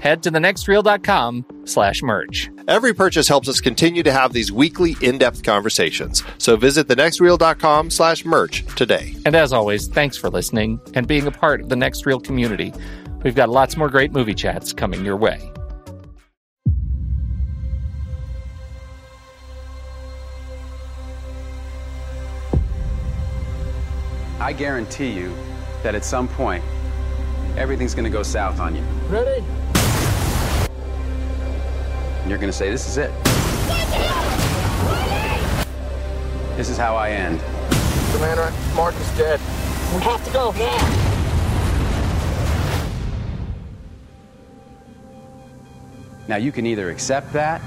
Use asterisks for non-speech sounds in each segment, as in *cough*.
head to thenextreel.com slash merch. Every purchase helps us continue to have these weekly in-depth conversations. So visit thenextreel.com slash merch today. And as always, thanks for listening and being a part of the Next Reel community. We've got lots more great movie chats coming your way. I guarantee you that at some point, everything's gonna go south on you. Ready? And you're gonna say, this is it. This is how I end. Commander, Mark is dead. We have to go now. Now you can either accept that,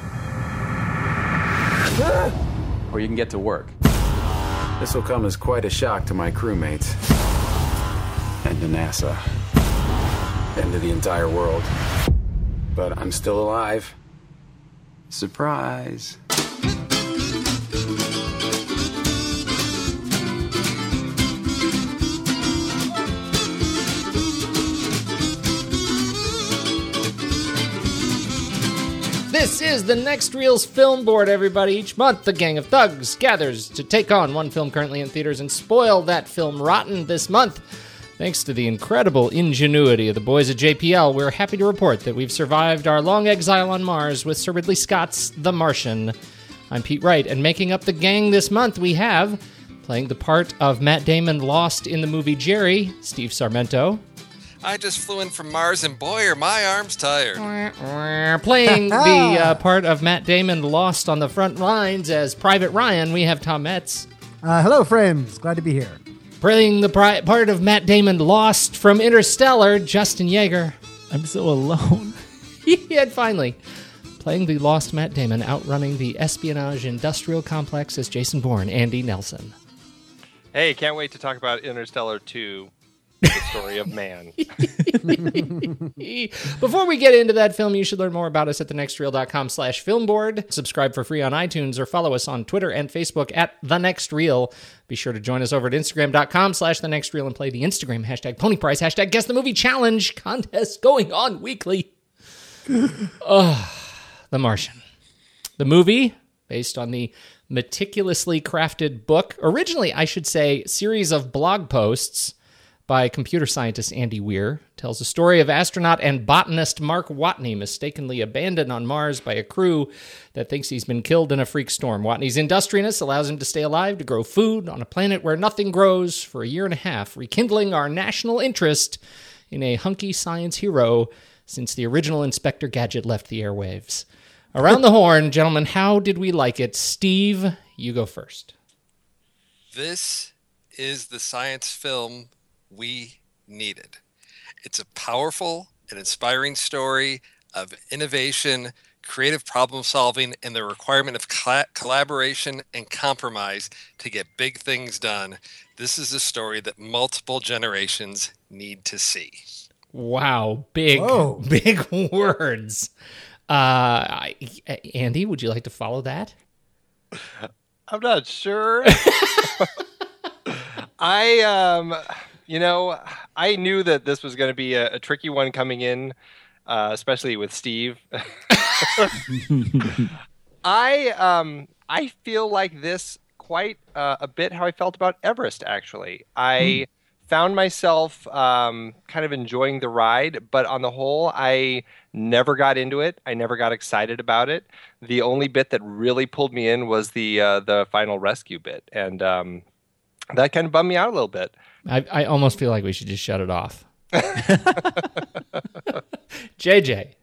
or you can get to work. This will come as quite a shock to my crewmates, and to NASA, and to the entire world. But I'm still alive. Surprise. This is the Next Reels Film Board, everybody. Each month, the gang of thugs gathers to take on one film currently in theaters and spoil that film rotten this month. Thanks to the incredible ingenuity of the boys at JPL, we're happy to report that we've survived our long exile on Mars with Sir Ridley Scott's The Martian. I'm Pete Wright, and making up the gang this month, we have playing the part of Matt Damon lost in the movie Gerry, Steve Sarmento. I just flew in from Mars, and boy, are my arms tired. *laughs* Playing the *laughs* uh, part of Matt Damon lost on the front lines as Private Ryan, we have Tom Metz. Uh, hello, friends. Glad to be here. Playing the pri- part of Matt Damon lost from Interstellar, Justin Jaeger. I'm so alone. *laughs* *laughs* and finally, playing the lost Matt Damon, outrunning the espionage industrial complex as Jason Bourne, Andy Nelson. Hey, can't wait to talk about Interstellar 2, the story of man. *laughs* *laughs* Before we get into that film, you should learn more about us at thenextreel.com slash filmboard. Subscribe for free on iTunes or follow us on Twitter and Facebook at The Next Reel. Be sure to join us over at Instagram.com slash The Next Reel and play the Instagram hashtag Pony Price, hashtag Guess the Movie Challenge contest going on weekly. *laughs* oh, The Martian. The movie, based on the meticulously crafted book, originally, I should say, series of blog posts by computer scientist Andy Weir, tells the story of astronaut and botanist Mark Watney mistakenly abandoned on Mars by a crew that thinks he's been killed in a freak storm. Watney's industriousness allows him to stay alive to grow food on a planet where nothing grows for a year and a half, rekindling our national interest in a hunky science hero since the original Inspector Gadget left the airwaves. Around the horn, gentlemen, how did we like it? Steve, you go first. This is the science film we needed. It's a powerful and inspiring story of innovation, creative problem solving, and the requirement of cl- collaboration and compromise to get big things done. This is a story that multiple generations need to see. Wow, big, Whoa. *laughs* big words. Uh, I- Andy, would you like to follow that? I'm not sure. *laughs* I um you know, I knew that this was going to be a, a tricky one coming in, uh, especially with Steve. *laughs* I um I feel like this quite uh, a bit how I felt about Everest. Actually, I found myself um, kind of enjoying the ride, but on the whole, I never got into it. I never got excited about it. The only bit that really pulled me in was the uh, the final rescue bit, and um, that kind of bummed me out a little bit. I, I almost feel like we should just shut it off. *laughs* JJ,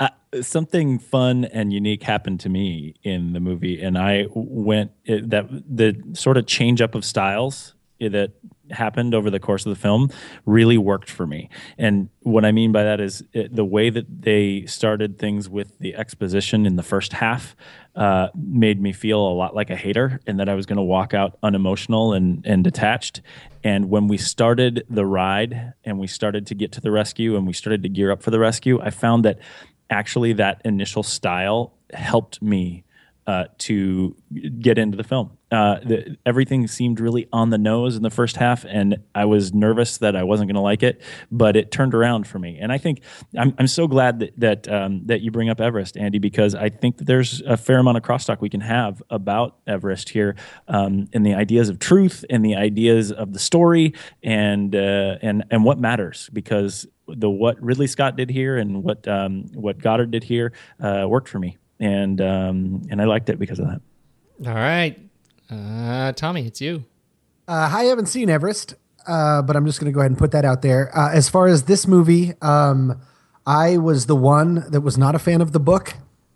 Uh, something fun and unique happened to me in the movie, and I went it, that the sort of change up of styles that happened over the course of the film really worked for me. And what I mean by that is it, the way that they started things with the exposition in the first half uh, made me feel a lot like a hater, and that I was going to walk out unemotional and and detached. And when we started the ride and we started to get to the rescue and we started to gear up for the rescue, I found that actually that initial style helped me uh, to get into the film. Uh, the, everything seemed really on the nose in the first half, and I was nervous that I wasn't going to like it, but it turned around for me. And I think I'm, I'm so glad that that um, that you bring up Everest, Andy, because I think that there's a fair amount of crosstalk we can have about Everest here, um, and the ideas of truth and the ideas of the story, and uh, and and what matters because the what Ridley Scott did here and what um, what Goddard did here uh, worked for me, and um, and I liked it because of that. all right. Uh, Tommy, it's you. Uh, I haven't seen Everest, uh, but I'm just going to go ahead and put that out there. Uh, as far as this movie, um, I was the one that was not a fan of the book.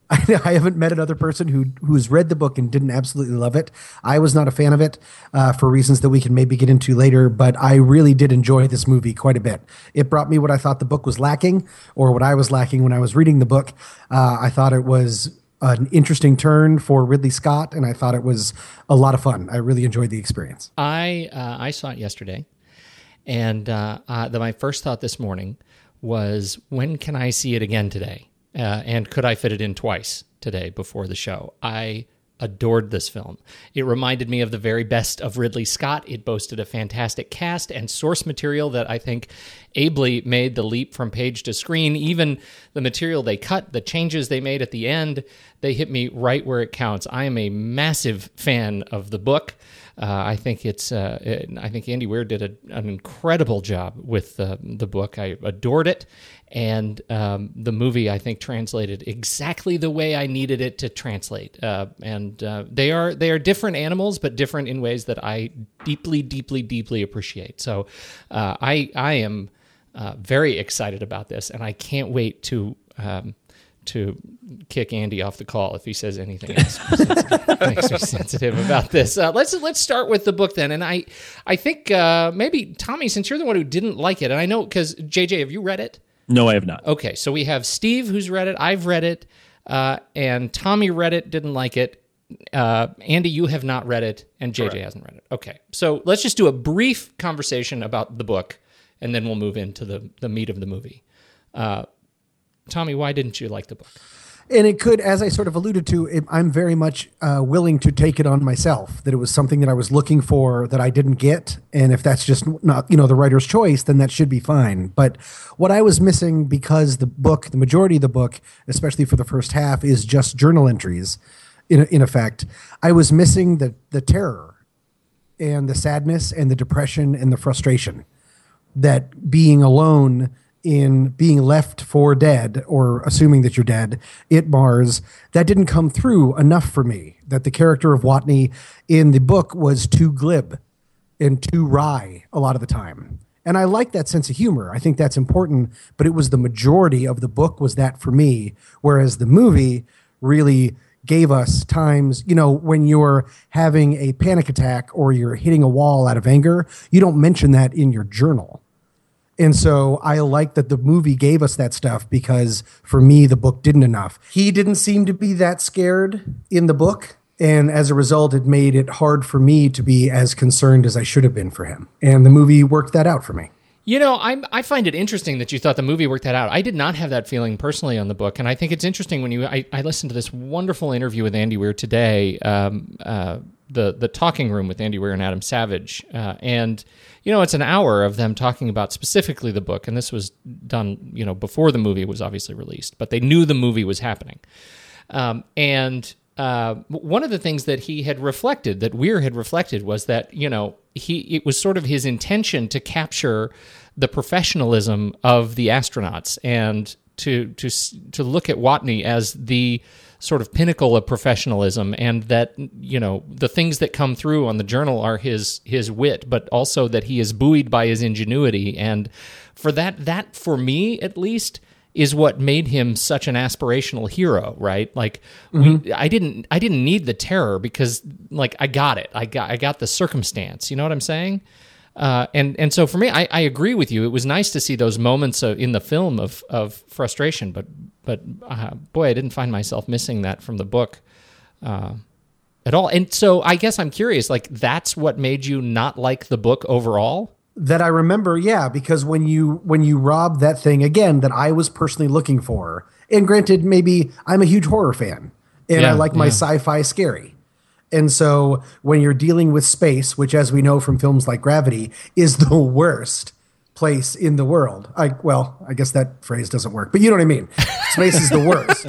*laughs* I haven't met another person who who's read the book and didn't absolutely love it. I was not a fan of it uh, for reasons that we can maybe get into later, but I really did enjoy this movie quite a bit. It brought me what I thought the book was lacking, or what I was lacking when I was reading the book. Uh, I thought it was an interesting turn for Ridley Scott, and I thought it was a lot of fun. I really enjoyed the experience. I uh, I saw it yesterday, and uh, uh, the, my first thought this morning was, when can I see it again today? Uh, and could I fit it in twice today before the show? I adored this film. It reminded me of the very best of Ridley Scott. It boasted a fantastic cast and source material that I think ably made the leap from page to screen. Even the material they cut, the changes they made at the end, they hit me right where it counts. I am a massive fan of the book. Uh, I think it's. Uh, it- I think Andy Weir did a, an incredible job with the the book. I adored it, and um, the movie I think translated exactly the way I needed it to translate. Uh, and uh, they are they are different animals, but different in ways that I deeply, deeply, deeply appreciate. So uh, I I am uh, very excited about this, and I can't wait to um, to kick Andy off the call if he says anything else makes me sensitive about this. Uh, let's let's start with the book then, and I I think uh, maybe Tommy, since you're the one who didn't like it, and I know because JJ, have you read it? No, I have not. Okay, so we have Steve who's read it. I've read it, uh, and Tommy read it, didn't like it. Uh, Andy, you have not read it, and JJ hasn't read it. Okay, so let's just do a brief conversation about the book, and then we'll move into the the meat of the movie. Tommy, why didn't you like the book? And it could, as I sort of alluded to, it, I'm very much uh, willing to take it on myself. That it was something that I was looking for that I didn't get, and if that's just not you know the writer's choice, then that should be fine. But what I was missing because the book, the majority of the book, especially for the first half, is just journal entries. In in effect, I was missing the the terror, and the sadness, and the depression, and the frustration that being alone in being left for dead or assuming that you're dead it Mars that didn't come through enough for me. That the character of Watney in the book was too glib and too wry a lot of the time. And I like that sense of humor. I think that's important but it was the majority of the book was that for me whereas the movie really gave us times you know when you're having a panic attack or you're hitting a wall out of anger you don't mention that in your journal and so I like that the movie gave us that stuff because for me, the book didn't enough. He didn't seem to be that scared in the book. And as a result, it made it hard for me to be as concerned as I should have been for him. And the movie worked that out for me. You know, I I find it interesting that you thought the movie worked that out. I did not have that feeling personally on the book, and I think it's interesting when you. I, I listened to this wonderful interview with Andy Weir today, um, uh, the the talking room with Andy Weir and Adam Savage, uh, and you know, it's an hour of them talking about specifically the book, and this was done, you know, before the movie was obviously released, but they knew the movie was happening, um, and uh, one of the things that he had reflected, that Weir had reflected, was that you know he it was sort of his intention to capture the professionalism of the astronauts and to to to look at Watney as the sort of pinnacle of professionalism and that you know the things that come through on the journal are his his wit but also that he is buoyed by his ingenuity and for that that for me at least is what made him such an aspirational hero, right? Like we, mm-hmm. I didn't, I didn't need the terror because, like, I got it. I got, I got the circumstance. You know what I'm saying? Uh, and and so for me, I, I agree with you. It was nice to see those moments of, in the film of of frustration, but but uh, boy, I didn't find myself missing that from the book uh, at all. And so I guess I'm curious, like, that's what made you not like the book overall? that I remember, yeah, because when you when you rob that thing again that I was personally looking for, and granted, maybe I'm a huge horror fan and Yeah, I like my yeah. sci-fi scary. And so when you're dealing with space, which as we know from films like Gravity, is the *laughs* worst place in the world. I well, I guess that phrase doesn't work, but you know what I mean. Space is the worst.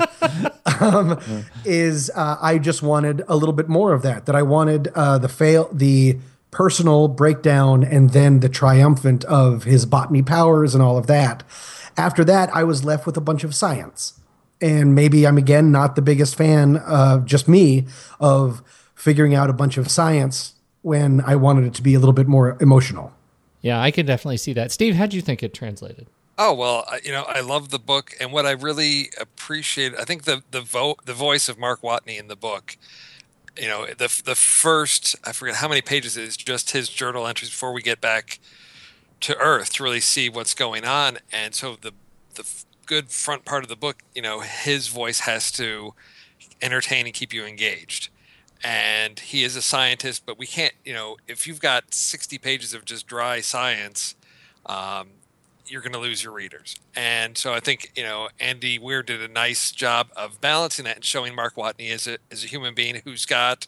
*laughs* um, is uh, I just wanted a little bit more of that. That I wanted uh, the fail, the personal breakdown, and then the triumphant of his botany powers and all of that. After that, I was left with a bunch of science, and maybe I'm again not the biggest fan, uh, just me, of figuring out a bunch of science when I wanted it to be a little bit more emotional. Yeah, I can definitely see that. Steve, how'd you think it translated? Oh well, you know, I love the book, and what I really appreciate, I think the the vo- the voice of Mark Watney in the book, you know, the the first I forget how many pages it is just his journal entries before we get back to Earth to really see what's going on, and so the the good front part of the book, you know, his voice has to entertain and keep you engaged. And he is a scientist, but we can't, you know, if you've got 60 pages of just dry science, um, you're going to lose your readers. And so I think, you know, Andy Weir did a nice job of balancing that and showing Mark Watney as a, as a human being who's got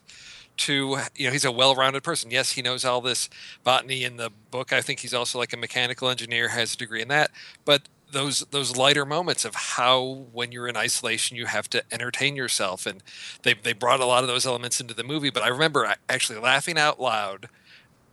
to, you know, he's a well rounded person. Yes, he knows all this botany in the book. I think he's also like a mechanical engineer, has a degree in that. But those those lighter moments of how when you're in isolation you have to entertain yourself and they they brought a lot of those elements into the movie but I remember actually laughing out loud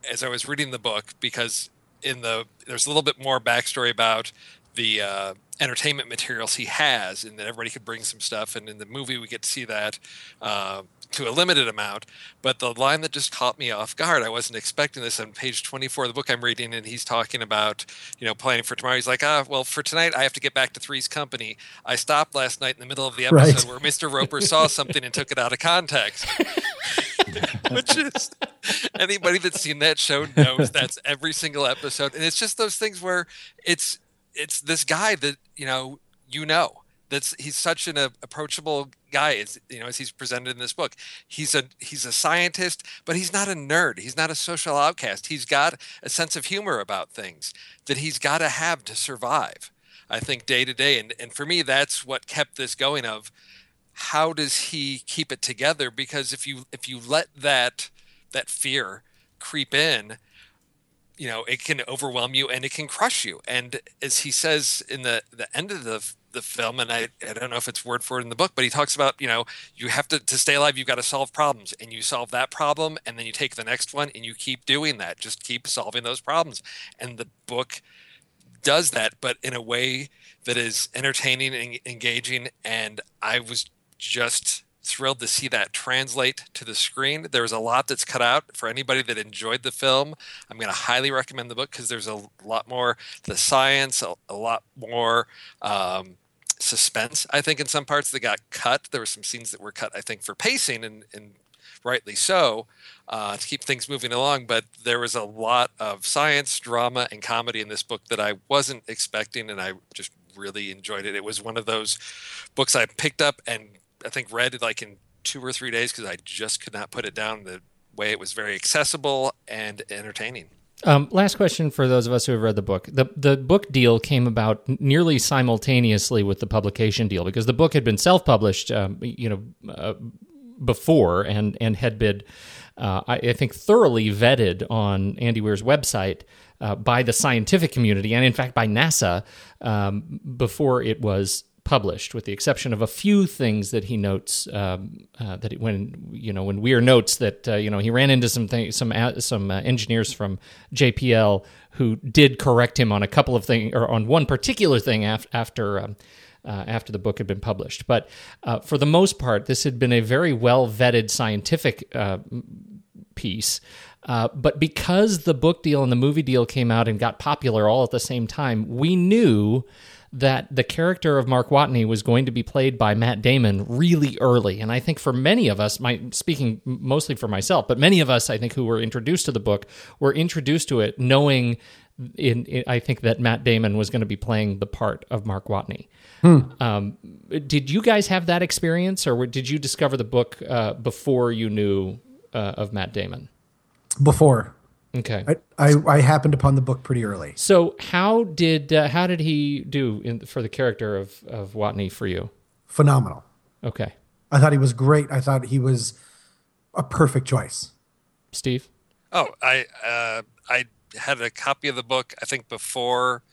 as I was reading the book because in the there's a little bit more backstory about the uh, entertainment materials he has, and that everybody could bring some stuff. And in the movie, we get to see that uh, to a limited amount. But the line that just caught me off guard, I wasn't expecting this on page 24 of the book I'm reading, and he's talking about, you know, planning for tomorrow. He's like, ah, well, for tonight, I have to get back to Three's Company. I stopped last night in the middle of the episode Right. where Mr. Roper saw *laughs* something and took it out of context. *laughs* Which is anybody that's seen that show knows that's every single episode. And it's just those things where it's it's this guy that, you know, you know. That's he's such an uh, approachable guy as you know as he's presented in this book. He's a he's a scientist, but he's not a nerd. He's not a social outcast. He's got a sense of humor about things that he's got to have to survive. I think day to day, and and for me, that's what kept this going. Of how does he keep it together? Because if you if you let that that fear creep in, you know it can overwhelm you and it can crush you. And as he says in the the end of the the film, and I, I don't know if it's word for it in the book, but he talks about, you know, you have to, to stay alive, you've got to solve problems. And you solve that problem, and then you take the next one, and you keep doing that. Just keep solving those problems. And the book does that, but in a way that is entertaining and engaging. And I was just thrilled to see that translate to the screen. There was a lot that's cut out for anybody that enjoyed the film. I'm going to highly recommend the book because there's a lot more the science, a, a lot more um, suspense. I think in some parts that got cut. There were some scenes that were cut. I think for pacing and, and rightly so uh, to keep things moving along. But there was a lot of science, drama, and comedy in this book that I wasn't expecting, and I just really enjoyed it. It was one of those books I picked up and I think read like in two or three days because I just could not put it down. The way it was very accessible and entertaining. Um, last question for those of us who have read the book. The the book deal came about nearly simultaneously with the publication deal because the book had been self published, um, you know, uh, before and and had been, uh, I, I think, thoroughly vetted on Andy Weir's website uh, by the scientific community and in fact by NASA um, before it was published, with the exception of a few things that he notes um, uh, that he- when you know when Weir notes that uh, you know he ran into some things, some uh, some uh, engineers from JPL who did correct him on a couple of things or on one particular thing af- after. Um, uh, after the book had been published, but for the most part, this had been a very well vetted scientific piece. Uh, but because the book deal and the movie deal came out and got popular all at the same time, we knew that the character of Mark Watney was going to be played by Matt Damon really early. And I think for many of us, my speaking mostly for myself, but many of us, I think, who were introduced to the book were introduced to it knowing. In, in, I think that Matt Damon was going to be playing the part of Mark Watney. Um, did you guys have that experience, or did you discover the book uh, before you knew uh, of Matt Damon? Before Okay. I, I, I happened upon the book pretty early. So how did uh, how did he do in, for the character of of Watney for you? Phenomenal. Okay, I thought he was great. I thought he was a perfect choice. Steve. Oh, I uh, I had a copy of the book. I think before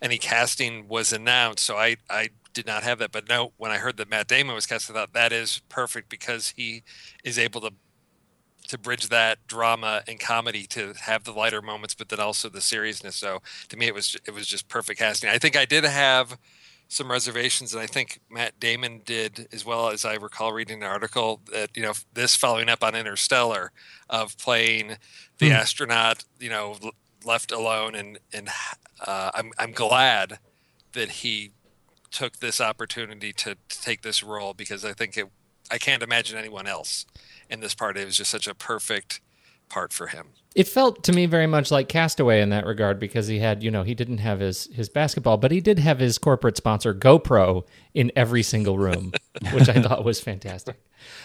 any casting was announced, so I I did not have that. But no, when I heard that Matt Damon was cast, I thought that is perfect because he is able to to bridge that drama and comedy to have the lighter moments, but then also the seriousness. So to me, it was it was just perfect casting. I think I did have some reservations, and I think Matt Damon did as well as I recall reading an article that you know this following up on Interstellar of playing the astronaut, you know, left alone, and and uh, I'm I'm glad that he took this opportunity to, to take this role because I think it I can't imagine anyone else in this part. It was just such a perfect part for him. It felt to me very much like Castaway in that regard because he had, you know, he didn't have his his basketball, but he did have his corporate sponsor GoPro in every single room, *laughs* which I thought was fantastic.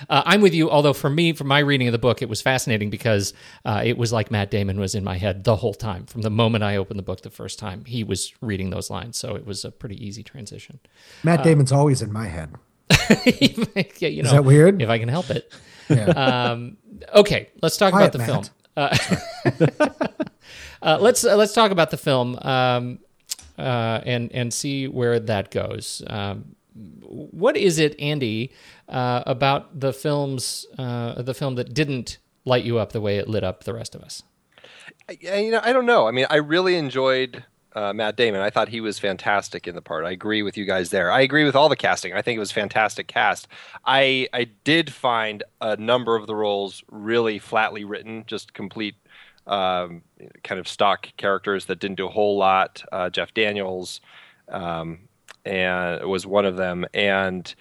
Uh, I'm with you, although for me, for my reading of the book, it was fascinating because uh, it was like Matt Damon was in my head the whole time. From the moment I opened the book the first time, he was reading those lines, so it was a pretty easy transition. Matt Damon's always in my head. Yeah, *laughs* you know, Is that weird? If I can help it. Yeah. Um, okay, let's talk Quiet, about the film. Uh, *laughs* uh, let's uh, let's talk about the film um, uh, and and see where that goes. Um, what is it, Andy, uh, about the films uh, the film that didn't light you up the way it lit up the rest of us? Yeah, you know, I don't know. I mean, I really enjoyed uh, Matt Damon. I thought he was fantastic in the part. I agree with you guys there. I agree with all the casting. I think it was fantastic cast. I I did find a number of the roles really flatly written, just complete um, kind of stock characters that didn't do a whole lot. Uh, Jeff Daniels um, and was one of them, and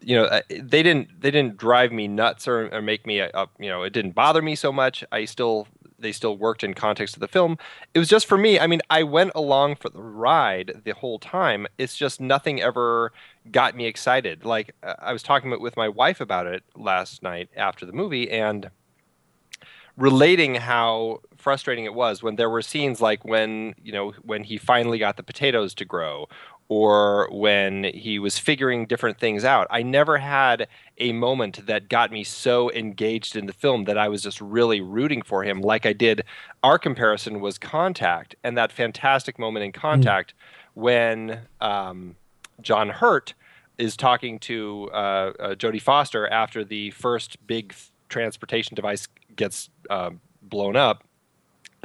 you know uh, they didn't they didn't drive me nuts or, or make me uh, you know it didn't bother me so much. I still they still worked in context of the film. It was just for me. I mean, I went along for the ride the whole time. It's just nothing ever got me excited. Like uh, I was talking with my wife about it last night after the movie, and relating how frustrating it was when there were scenes like when you know when he finally got the potatoes to grow or when he was figuring different things out. I never had a moment that got me so engaged in the film that I was just really rooting for him, like I did. Our comparison was Contact, and that fantastic moment in Contact mm. when um, John Hurt is talking to uh, uh, Jodie Foster after the first big transportation device gets uh, blown up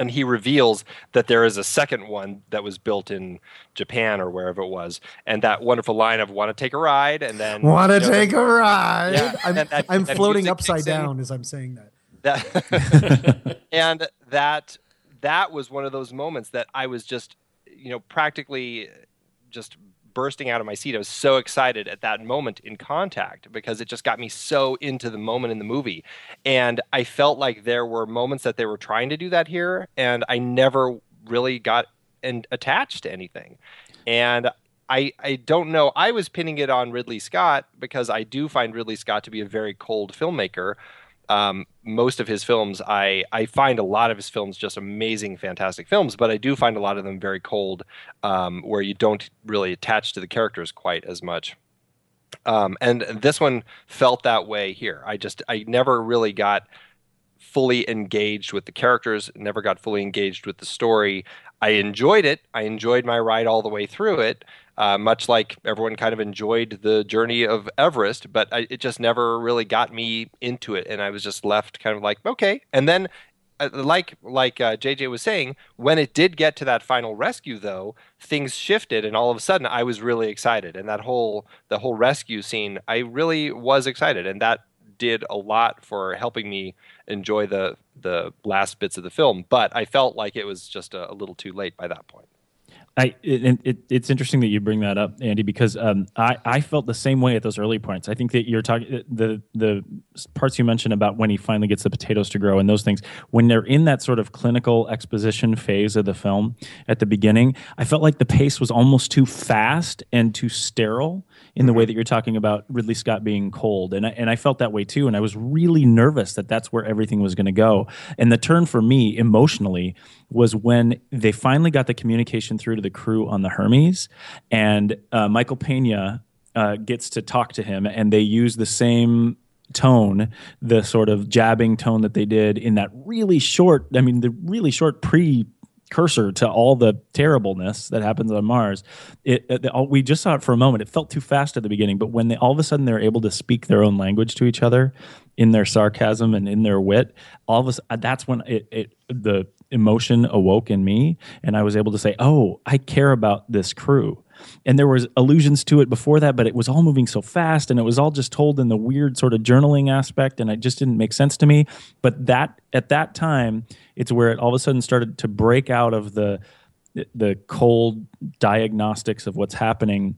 and he reveals that there is a second one that was built in Japan or wherever it was, and that wonderful line of "Want to take a ride?" and then "Want to you know, take a ride?" Yeah, I'm, that, I'm that floating upside down as I'm saying that. That *laughs* and that that was one of those moments that I was just, you know, practically just bursting out of my seat. I was so excited at that moment in contact because it just got me so into the moment in the movie. And I felt like there were moments that they were trying to do that here, and I never really got and attached to anything. And I, I don't know. I was pinning it on Ridley Scott because I do find Ridley Scott to be a very cold filmmaker um, most of his films, I I find a lot of his films just amazing, fantastic films, but I do find a lot of them very cold, um, where you don't really attach to the characters quite as much. Um, and this one felt that way here. I just I never really got fully engaged with the characters, never got fully engaged with the story. I enjoyed it. I enjoyed my ride all the way through it, uh, much like everyone kind of enjoyed the journey of Everest, but I, it just never really got me into it, and I was just left kind of like, okay. And then, uh, like like uh, JJ was saying, when it did get to that final rescue, though, things shifted, and all of a sudden, I was really excited, and that whole the whole rescue scene, I really was excited, and that did a lot for helping me enjoy the the last bits of the film. But I felt like it was just a, a little too late by that point. I it, it, it's interesting that you bring that up, Andy, because um, I I felt the same way at those early points. I think that you're talking the the parts you mentioned about when he finally gets the potatoes to grow and those things when they're in that sort of clinical exposition phase of the film at the beginning. I felt like the pace was almost too fast and too sterile in the way that you're talking about Ridley Scott being cold, and I, and I felt that way too. And I was really nervous that that's where everything was going to go. And the turn for me emotionally was when they finally got the communication through to the crew on the Hermes, and uh, Michael Pena uh, gets to talk to him, and they use the same tone, the sort of jabbing tone that they did in that really short, I mean, the really short pre cursor to all the terribleness that happens on Mars. It, it, we just saw it for a moment. It felt too fast at the beginning, but when they all of a sudden they're able to speak their own language to each other in their sarcasm and in their wit, all of a sudden uh, that's when it, it the emotion awoke in me and I was able to say, "Oh, I care about this crew." And there was allusions to it before that, but it was all moving so fast and it was all just told in the weird sort of journaling aspect and it just didn't make sense to me. But that at that time, it's where it all of a sudden started to break out of the the cold diagnostics of what's happening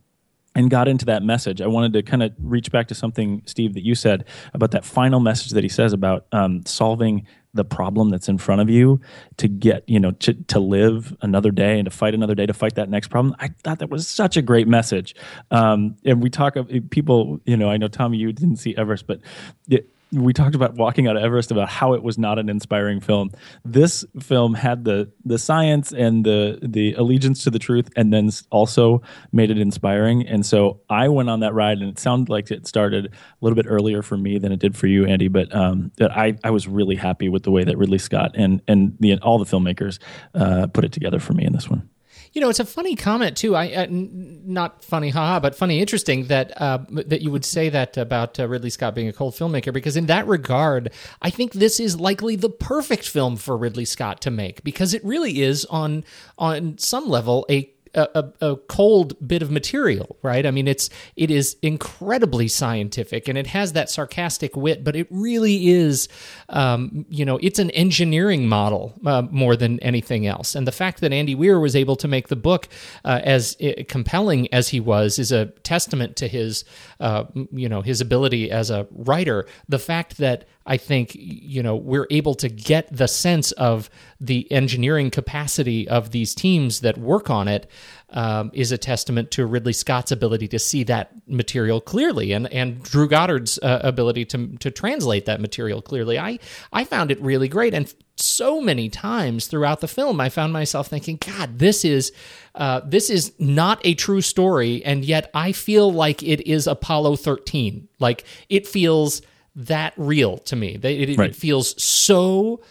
and got into that message. I wanted to kind of reach back to something, Steve, that you said about that final message that he says about um, solving the problem that's in front of you to get you know to, to live another day and to fight another day to fight that next problem. I thought that was such a great message. Um, and we talk of people you know i know tommy you didn't see everest but it, we talked about walking out of Everest about how it was not an inspiring film. This film had the the science and the the allegiance to the truth, and then also made it inspiring. And so I went on that ride, and it sounded like it started a little bit earlier for me than it did for you, Andy. But um, I I was really happy with the way that Ridley Scott and and the all the filmmakers uh, put it together for me in this one. You know, it's a funny comment too. I uh, not funny, haha, but funny, interesting that uh, that you would say that about uh, Ridley Scott being a cold filmmaker. Because in that regard, I think this is likely the perfect film for Ridley Scott to make because it really is on on some level a a, a, cold bit of material, right? I mean, it's it is incredibly scientific and it has that sarcastic wit, but it really is, um, you know, it's an engineering model uh, more than anything else. And the fact that Andy Weir was able to make the book uh, as uh, compelling as he was is a testament to his, uh, you know, his ability as a writer. The fact that I think you know we're able to get the sense of the engineering capacity of these teams that work on it um, is a testament to Ridley Scott's ability to see that material clearly and and Drew Goddard's uh, ability to to translate that material clearly. I I found it really great and so many times throughout the film I found myself thinking, God, this is uh, this is not a true story, and yet I feel like it is Apollo 13. Like it feels that real to me. It, it, right. it feels so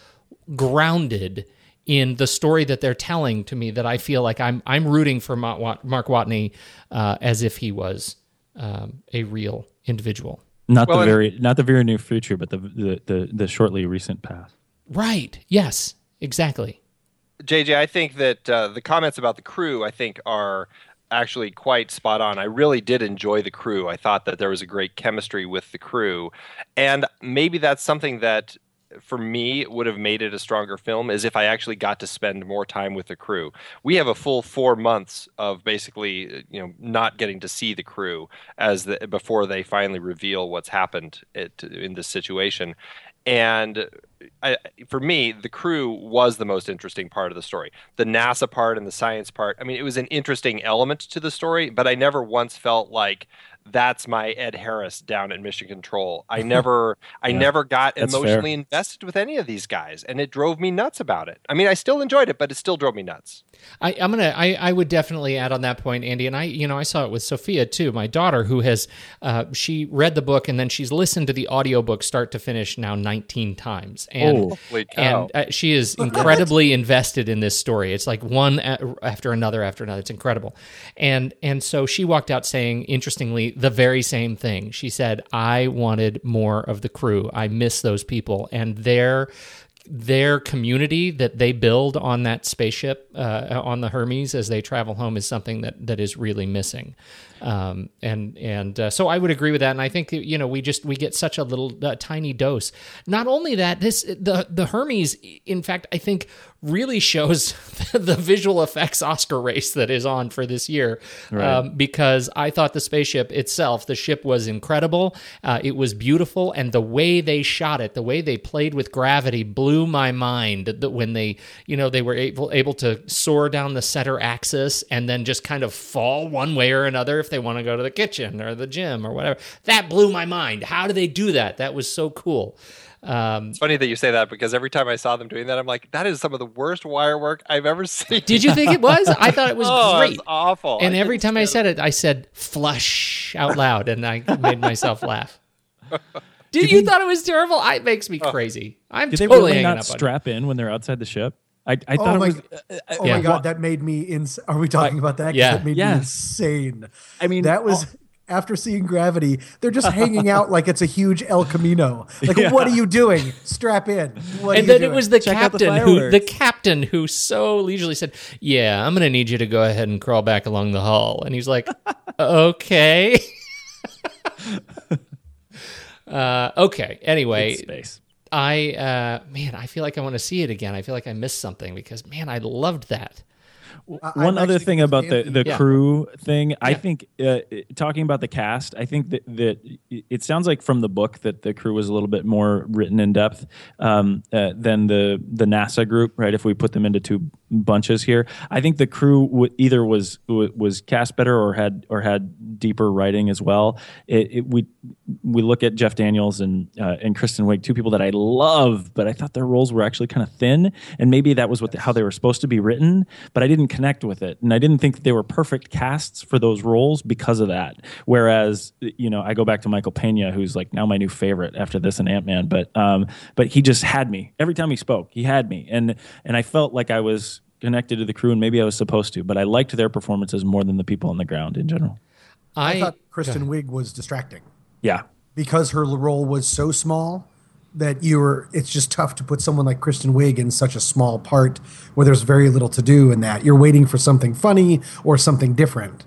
grounded in the story that they're telling to me that I feel like I'm I'm rooting for Mark Watney uh, as if he was um, a real individual. Not well, the very not the very near future, but the the the, the shortly recent past. Right. Yes. Exactly. JJ, I think that uh, the comments about the crew, I think, are actually quite spot on. I really did enjoy the crew. I thought that there was a great chemistry with the crew. And maybe that's something that for me would have made it a stronger film is if I actually got to spend more time with the crew. We have a full 4 months of basically, you know, not getting to see the crew as the, before they finally reveal what's happened it, in this situation. And I, for me, the crew was the most interesting part of the story. The NASA part and the science part. I mean, it was an interesting element to the story, but I never once felt like that's my Ed Harris down at Mission Control. I *laughs* never I yeah, never got emotionally fair. invested with any of these guys, and it drove me nuts about it. I mean, I still enjoyed it, but it still drove me nuts. I, am gonna I, I would definitely add on that point, Andy, and I you know I saw it with Sophia too, my daughter, who has uh, she read the book and then she's listened to the audiobook start to finish now 19 times, and and uh, she is *laughs* incredibly invested in this story. It's like one after another after another. It's incredible, and and so she walked out saying, interestingly the very same thing. She said, I wanted more of the crew. I miss those people. And their their community that they build on that spaceship uh, on the Hermes as they travel home is something that that is really missing. Um, and and uh, so I would agree with that. And I think you know we just we get such a little uh, tiny dose. Not only that, this the the Hermes, in fact, I think really shows *laughs* the visual effects Oscar race that is on for this year. Right. Um, because I thought the spaceship itself, the ship was incredible. Uh, it was beautiful, and the way they shot it, the way they played with gravity, blew my mind. That when they you know they were able able to soar down the center axis and then just kind of fall one way or another if they want to go to the kitchen or the gym or whatever. That blew my mind. How do they do that? That was so cool. Um, it's funny that you say that because every time I saw them doing that, I'm like, that is some of the worst wire work I've ever seen. Did you think it was? I thought it was *laughs* oh, great. awful. And I every time I said it, I said flush out loud, and I made myself laugh. *laughs* Did you thought it was terrible? It makes me oh. crazy. I'm Did totally they really not strap in when they're outside the ship? I, I oh thought my, it was. Uh, uh oh yeah. my god, that made me ins. Are we talking about that? Yeah, that made yes. me insane. I mean, that was. Oh. After seeing Gravity, they're just hanging out like it's a huge El Camino. Like, yeah. what are you doing? Strap in. What and then doing? it was the Check captain the who the captain who so leisurely said, "Yeah, I'm going to need you to go ahead and crawl back along the hull." And he's like, *laughs* "Okay." *laughs* uh, okay. Anyway, space. I uh, man, I feel like I want to see it again. I feel like I missed something because man, I loved that. One other thing about the the yeah. crew thing, yeah. I think uh, talking about the cast, I think that that it sounds like from the book that the crew was a little bit more written in depth um, uh, than the the NASA group, right? If we put them into two bunches here, I think the crew w- either was w- was cast better or had or had deeper writing as well. It, it, we we look at Jeff Daniels and uh, and Kristen Wiig, two people that I love, but I thought their roles were actually kind of thin, and maybe that was what the, how they were supposed to be written, but I didn't connect with it, and I didn't think they were perfect casts for those roles because of that. Whereas, you know, I go back to Michael Pena, who's like now my new favorite after this and Ant Man, but um, but he just had me every time he spoke. He had me, and and I felt like I was connected to the crew, and maybe I was supposed to, but I liked their performances more than the people on the ground in general. I, thought Kristen Wiig was distracting Yeah, because her role was so small that you were. It's just tough to put someone like Kristen Wiig in such a small part where there's very little to do in that. You're waiting for something funny or something different.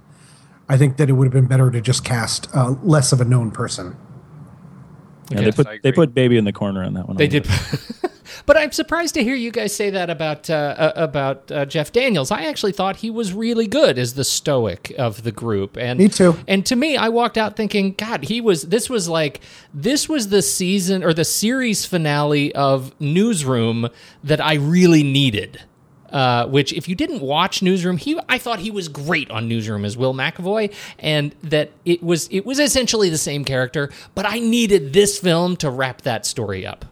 I think that it would have been better to just cast uh, less of a known person. yeah. Yes, they put they put baby in the corner on that one. They did. *laughs* but I'm surprised to hear you guys say that about uh, uh, about uh, Jeff Daniels. I actually thought he was really good as the stoic of the group. And Me too. And to me, I walked out thinking, God, he was. This was like this was the season or the series finale of Newsroom that I really needed. Uh, which, if you didn't watch Newsroom, he I thought he was great on Newsroom as Will McAvoy, and that it was it was essentially the same character. But I needed this film to wrap that story up.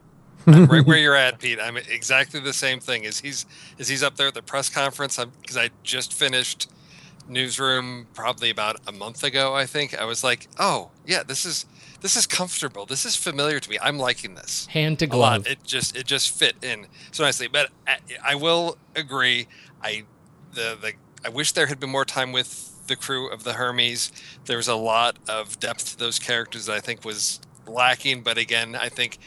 I'm right where *laughs* you're at, Pete. I'm exactly the same thing. Is he's as he's up there at the press conference, because I just finished Newsroom probably about a month ago. I think I was like, oh yeah, this is this is comfortable. This is familiar to me. I'm liking this Hand to glove. It just it just fit in so nicely. But I, I will agree. I the the I wish there had been more time with the crew of the Hermes. There was a lot of depth to those characters that I think was lacking. But again, I think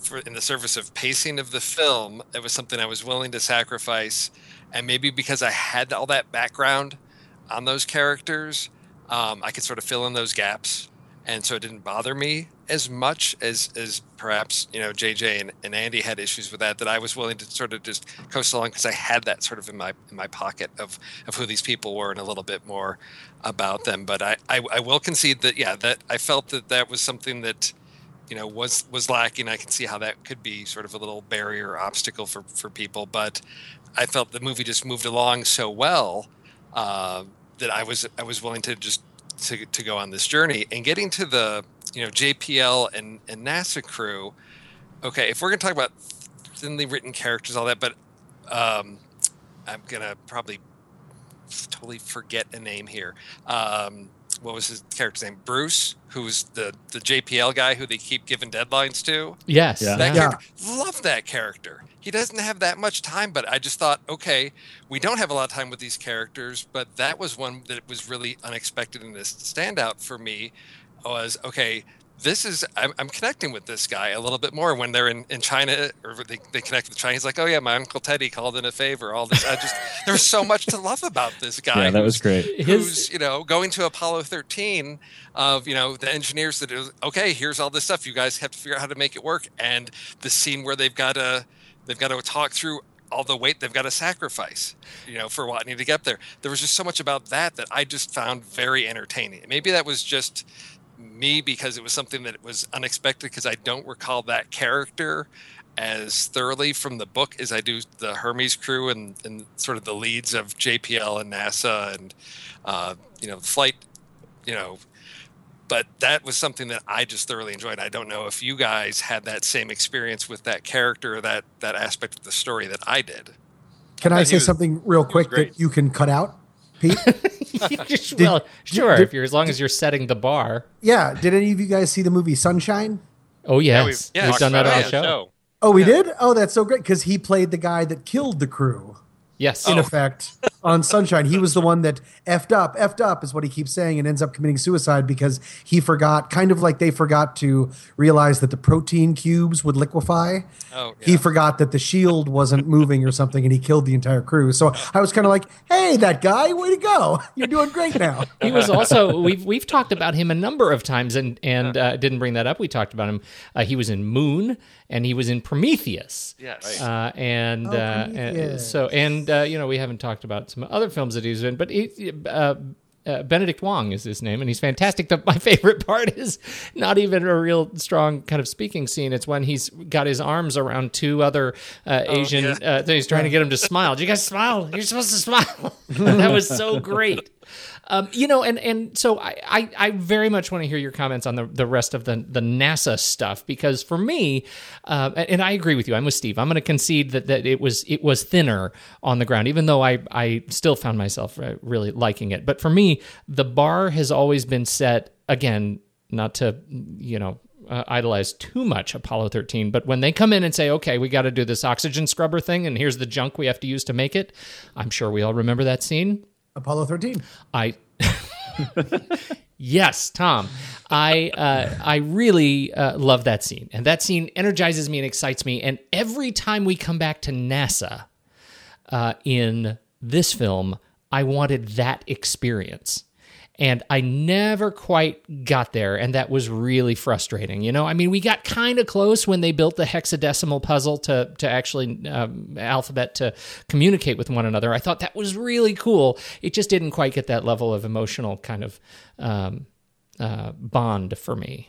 for in the service of pacing of the film, it was something I was willing to sacrifice. And maybe because I had all that background on those characters, um, I could sort of fill in those gaps, and so it didn't bother me as much as as perhaps you know JJ and, and Andy had issues with that. That I was willing to sort of just coast along because I had that sort of in my in my pocket of of who these people were and a little bit more about them. But I I, I will concede that yeah that I felt that that was something that you know was was lacking. I can see how that could be sort of a little barrier obstacle for for people, but I felt the movie just moved along so well uh, that I was I was willing to just to, to go on this journey and getting to the you know JPL and and NASA crew. Okay, if we're gonna talk about thinly written characters, all that, but um, I'm gonna probably totally forget a name here. Um, what was his character's name? Bruce, who's the the JPL guy who they keep giving deadlines to. yes. Yeah. That Yeah. character, love that character. He doesn't have that much time, but I just thought, okay, we don't have a lot of time with these characters, but that was one that was really unexpected and this standout for me was okay. This is I'm, I'm connecting with this guy a little bit more when they're in, in China or they, they connect with China. He's like, oh yeah, my uncle Teddy called in a favor. All this, I just *laughs* there's so much to love about this guy. yeah, that was great. who's you know going to Apollo 13 of you know the engineers that is okay here's all this stuff you guys have to figure out how to make it work and the scene where they've got to they've got to talk through all the weight they've got to sacrifice you know for Watney to get there there was just so much about that that I just found very entertaining maybe that was just me because it was something that was unexpected because I don't recall that character as thoroughly from the book as I do the Hermes crew and, and sort of the leads of JPL and NASA and uh, you know flight you know but that was something that I just thoroughly enjoyed. I don't know if you guys had that same experience with that character or that that aspect of the story that I did. Can I thought he say was- something real quick that you can cut out, Pete? *laughs* *laughs* well, sure. did- if you're as long as you're setting the bar. yeah. Did any of you guys see the movie Sunshine? Oh yes, we've Yeah, we've done that on the on the show. Oh, we did. Oh, that's so great because he played the guy that killed the crew. Yes. in effect on Sunshine. He was the one that effed up, effed up is what he keeps saying, and ends up committing suicide because he forgot, kind of like they forgot to realize that the protein cubes would liquefy. Oh, He forgot that the shield wasn't moving or something, and he killed the entire crew. So I was kind of like, "Hey, that guy, way to go! You're doing great now." he was also we've we've talked about him a number of times and and uh, didn't bring that up. We talked about him. Uh, he was in Moon and he was in Prometheus. Yes. Uh, and, Oh, uh, and so and uh, you know we haven't talked about some other films that he's in, but he, uh, uh, Benedict Wong is his name, and he's fantastic. The, my *laughs* favorite part is not even a real strong kind of speaking scene. It's when he's got his arms around two other uh, Asian. yeah. uh, he's trying to get them to smile. Do you guys smile? You're supposed to smile. *laughs* that was so great. Um, you know, and and so I, I, I very much want to hear your comments on the, the rest of the the NASA stuff because for me, uh, and I agree with you. I'm with Steve. I'm going to concede that, that it was it was thinner on the ground, even though I I still found myself uh, really liking it. But for me, the bar has always been set again. Not to you know uh, idolize too much Apollo 13, but when they come in and say, okay, we got to do this oxygen scrubber thing, and here's the junk we have to use to make it, I'm sure we all remember that scene. Apollo 13. I. *laughs* yes, Tom. I uh, I really uh, love that scene, and that scene energizes me and excites me. And every time we come back to NASA uh, in this film, I wanted that experience. And I never quite got there, and that was really frustrating. You know, I mean, we got kind of close when they built the hexadecimal puzzle to to actually um, alphabet to communicate with one another. I thought that was really cool. It just didn't quite get that level of emotional kind of um, uh, bond for me.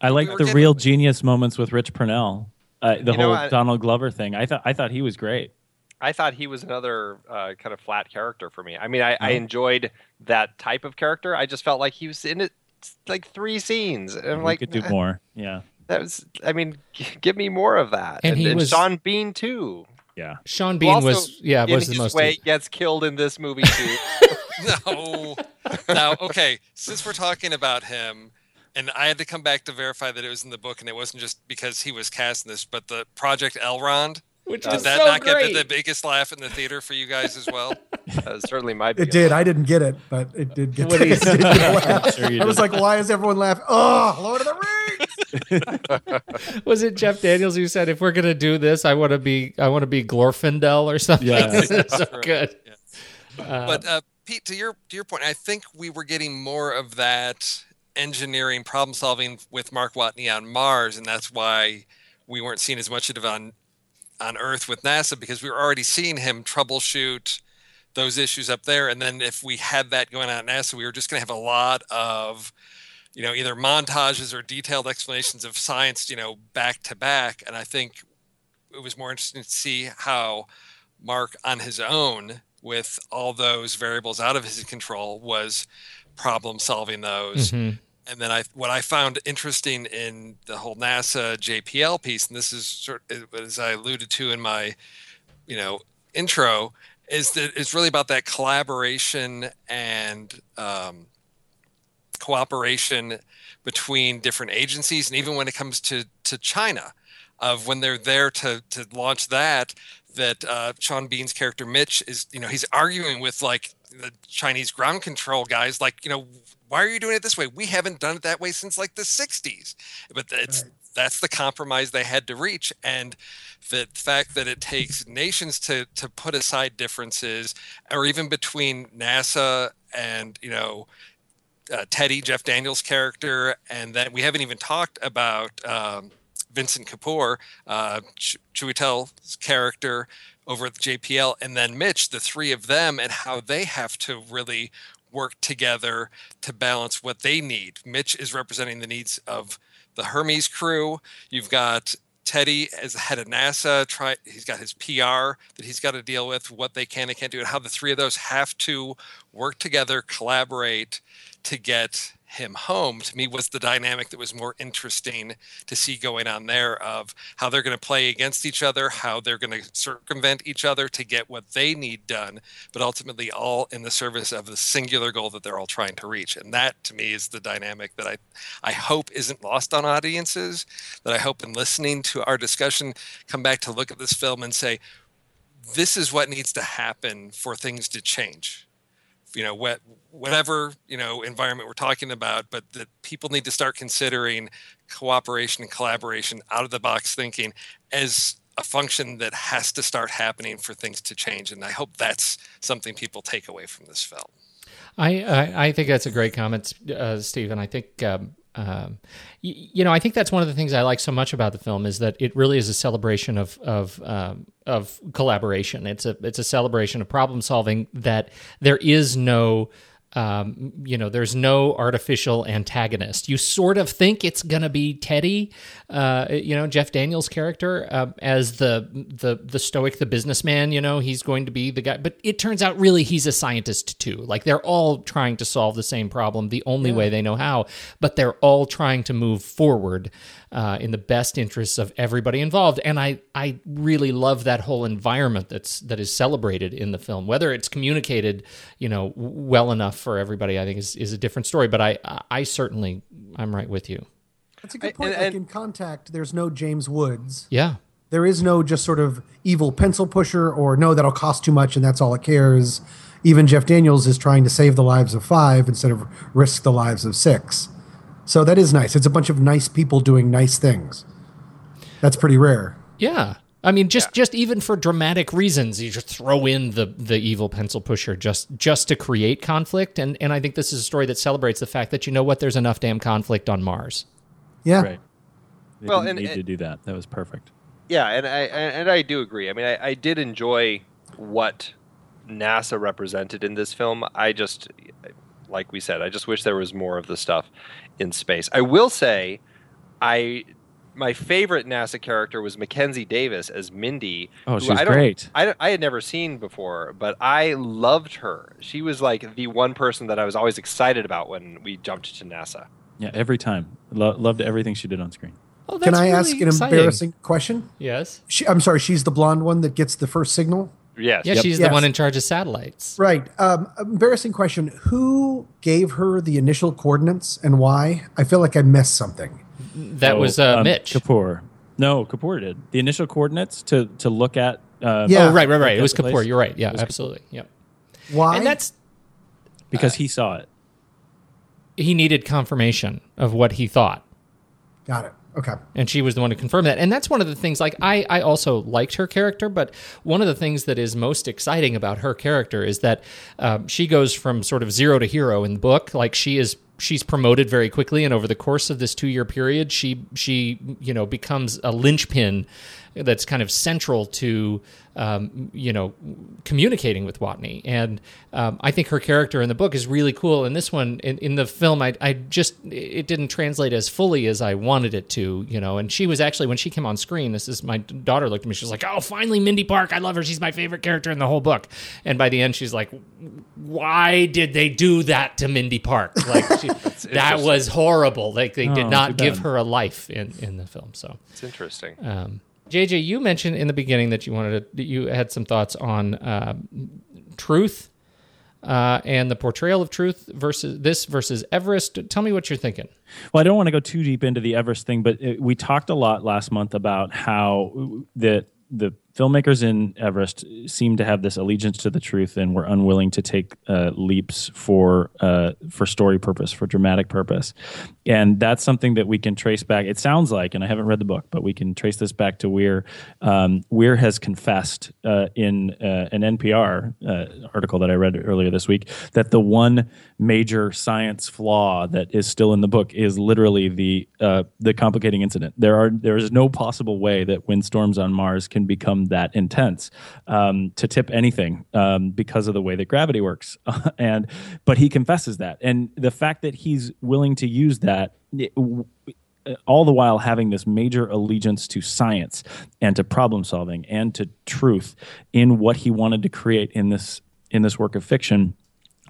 I like were the real genius moments with Rich Purnell. Uh, the You know, whole I- Donald Glover thing. I thought I thought he was great. I thought he was another uh, kind of flat character for me. I mean, I, I Oh. enjoyed that type of character. I just felt like he was in it like three scenes. And I'm we like, could do "Eh, more. Yeah, That was, I mean, g- give me more of that. And And, he and was- Sean Bean too. yeah. Sean Bean also, was yeah in was the his most way gets killed in this movie too. *laughs* no. now, okay, since we're talking about him, and I had to come back to verify that it was in the book, and it wasn't just because he was cast in this, but the Project Elrond. Which Did was that so not great. get the biggest laugh in the theater for you guys as well? *laughs* that was certainly my. It biggest did. I didn't get it, but it did get. What do it did get laugh. Sure I was like, why is everyone laughing? Oh, Lord of the Rings! *laughs* was it Jeff Daniels who said if we're gonna do this, I want to be I want to be Glorfindel or something? Yeah. This *laughs* so Right, good. yeah. but uh, Pete, to your to your point, I think we were getting more of that engineering problem solving with Mark Watney on Mars, and that's why we weren't seeing as much of it on on Earth with NASA because we were already seeing him troubleshoot those issues up there. And then if we had that going on at NASA, we were just going to have a lot of you know either montages or detailed explanations of science, you know, back to back. And I think it was more interesting to see how Mark on his own with all those variables out of his control was problem solving those. Mhm. And then I, what I found interesting in the whole NASA JPL piece, and this is sort as I alluded to in my, you know, intro, is that it's really about that collaboration and um, cooperation between different agencies, and even when it comes to to China, of when they're there to to launch that, that uh, Sean Bean's character Mitch is, you know, he's arguing with like the Chinese ground control guys, like, you know, why are you doing it this way? We haven't done it that way since like the '60s. But it's that's the compromise they had to reach, and the fact that it takes nations to to put aside differences, or even between NASA and you know uh, Teddy, Jeff Daniels' character, and then we haven't even talked about um, Vincent Kapoor, uh, Ch- Chiwetel's character over at the JPL, and then Mitch, the three of them, and how they have to really work together to balance what they need. Mitch is representing the needs of the Hermes crew. You've got Teddy as the head of NASA. Try he's got his PR that he's got to deal with, what they can and can't do, and how the three of those have to work together, collaborate to get him home. To me, was the dynamic that was more interesting to see going on there of how they're going to play against each other, how they're going to circumvent each other to get what they need done, but ultimately all in the service of the singular goal that they're all trying to reach. And that to me is the dynamic that I I hope isn't lost on audiences, that I hope in listening to our discussion come back to look at this film and say, this is what needs to happen for things to change. You know, what, whatever, you know, environment we're talking about, but that people need to start considering cooperation and collaboration out of the box thinking as a function that has to start happening for things to change. And I hope that's something people take away from this film. I, I I think that's a great comment, uh, I think um, um, y- you know I think that's one of the things I like so much about the film is that it really is a celebration of of um, of collaboration. It's a it's a celebration of problem solving. That there is no. Um, you know, there's no artificial antagonist. You sort of think it's gonna be Teddy, uh, you know, Jeff Daniels' character uh, as the the the stoic, the businessman. You know, he's going to be the guy, but it turns out really he's a scientist too. Like they're all trying to solve the same problem the only way they know how, but they're all trying to move forward uh, in the best interests of everybody involved. And I I really love that whole environment that's that is celebrated in the film. Whether it's communicated, you know, well enough for everybody, I think is is a different story. But I I certainly I'm right with you. That's a good I- point. and- like and- in Contact, there's no James Woods. Yeah. There is no just sort of evil pencil pusher or no, that'll cost too much and that's all it cares. Even Jeff Daniels is trying to save the lives of five instead of risk the lives of six. So that is nice. It's a bunch of nice people doing nice things. That's pretty rare. Yeah. I mean, just just even for dramatic reasons, you just throw in the the evil pencil pusher just just to create conflict, and and I think this is a story that celebrates the fact that you know what, there's enough damn conflict on Mars. Yeah. Right. They Well, didn't and- need to do that. That was perfect. Yeah, and I and and I do agree. I mean, I, I did enjoy what NASA represented in this film. I just, like we said, I just wish there was more of the stuff in space. I will say, I my favorite NASA character was Mackenzie Davis as Mindy. Oh, who she was I don't- great. I, I had never seen before, but I loved her. She was like the one person that I was always excited about when we jumped to NASA. Yeah, every time. Lo- loved everything she did on screen. Oh, Can I really ask an exciting. embarrassing question? Yes. She, I'm sorry, she's the blonde one that gets the first signal? Yes. Yeah, she's the one in charge of satellites. Right. Um, embarrassing question. Who gave her the initial coordinates and why? I feel like I missed something. That Oh, was uh, um, Mitch. Kapoor. No, Kapoor did the initial coordinates to to look at. Uh, Yeah. Oh, right, right, right. It was Kapoor. place. You're right. Yeah, It was absolutely. Yep. Why? And that's because he saw it. he needed confirmation of what he thought. Got it. Okay. and she was the one to confirm that and that's one of the things like i i also liked her character but one of the things that is most exciting about her character is that um, she goes from sort of zero to hero in the book like she is she's promoted very quickly and over the course of this two year period she she you know becomes a linchpin that's kind of central to um, you know communicating with Watney. And um, I think her character in the book is really cool. And this one in, in the film I, I just it didn't translate as fully as I wanted it to you know. And she was actually when she came on screen this is my daughter looked at me she was like oh finally Mindy Park I love her she's my favorite character in the whole book. And by the end she's like why did they do that to Mindy Park? *laughs* Like she, that was horrible. Like they did Oh, not give her a life in in the film so. It's interesting. um, JJ, you mentioned in the beginning that you wanted to, you had some thoughts on uh, truth uh, and the portrayal of truth versus this versus Everest. Tell me what you're thinking. Well, I don't want to go too deep into the Everest thing, but uh we talked a lot last month about how the the filmmakers in Everest seem to have this allegiance to the truth and were unwilling to take uh, leaps for uh, for story purpose, for dramatic purpose, and that's something that we can trace back. It sounds like, and I haven't read the book, but we can trace this back to Weir. Um, Weir has confessed uh, in uh, an NPR uh, article that I read earlier this week that the one major science flaw that is still in the book is literally the uh, the complicating incident. There are there is no possible way that windstorms on Mars can become that intense um, to tip anything um, because of the way that gravity works. *laughs* and but he confesses that, and the fact that he's willing to use that. it- all the while having this major allegiance to science and to problem solving and to truth in what he wanted to create in this in this work of fiction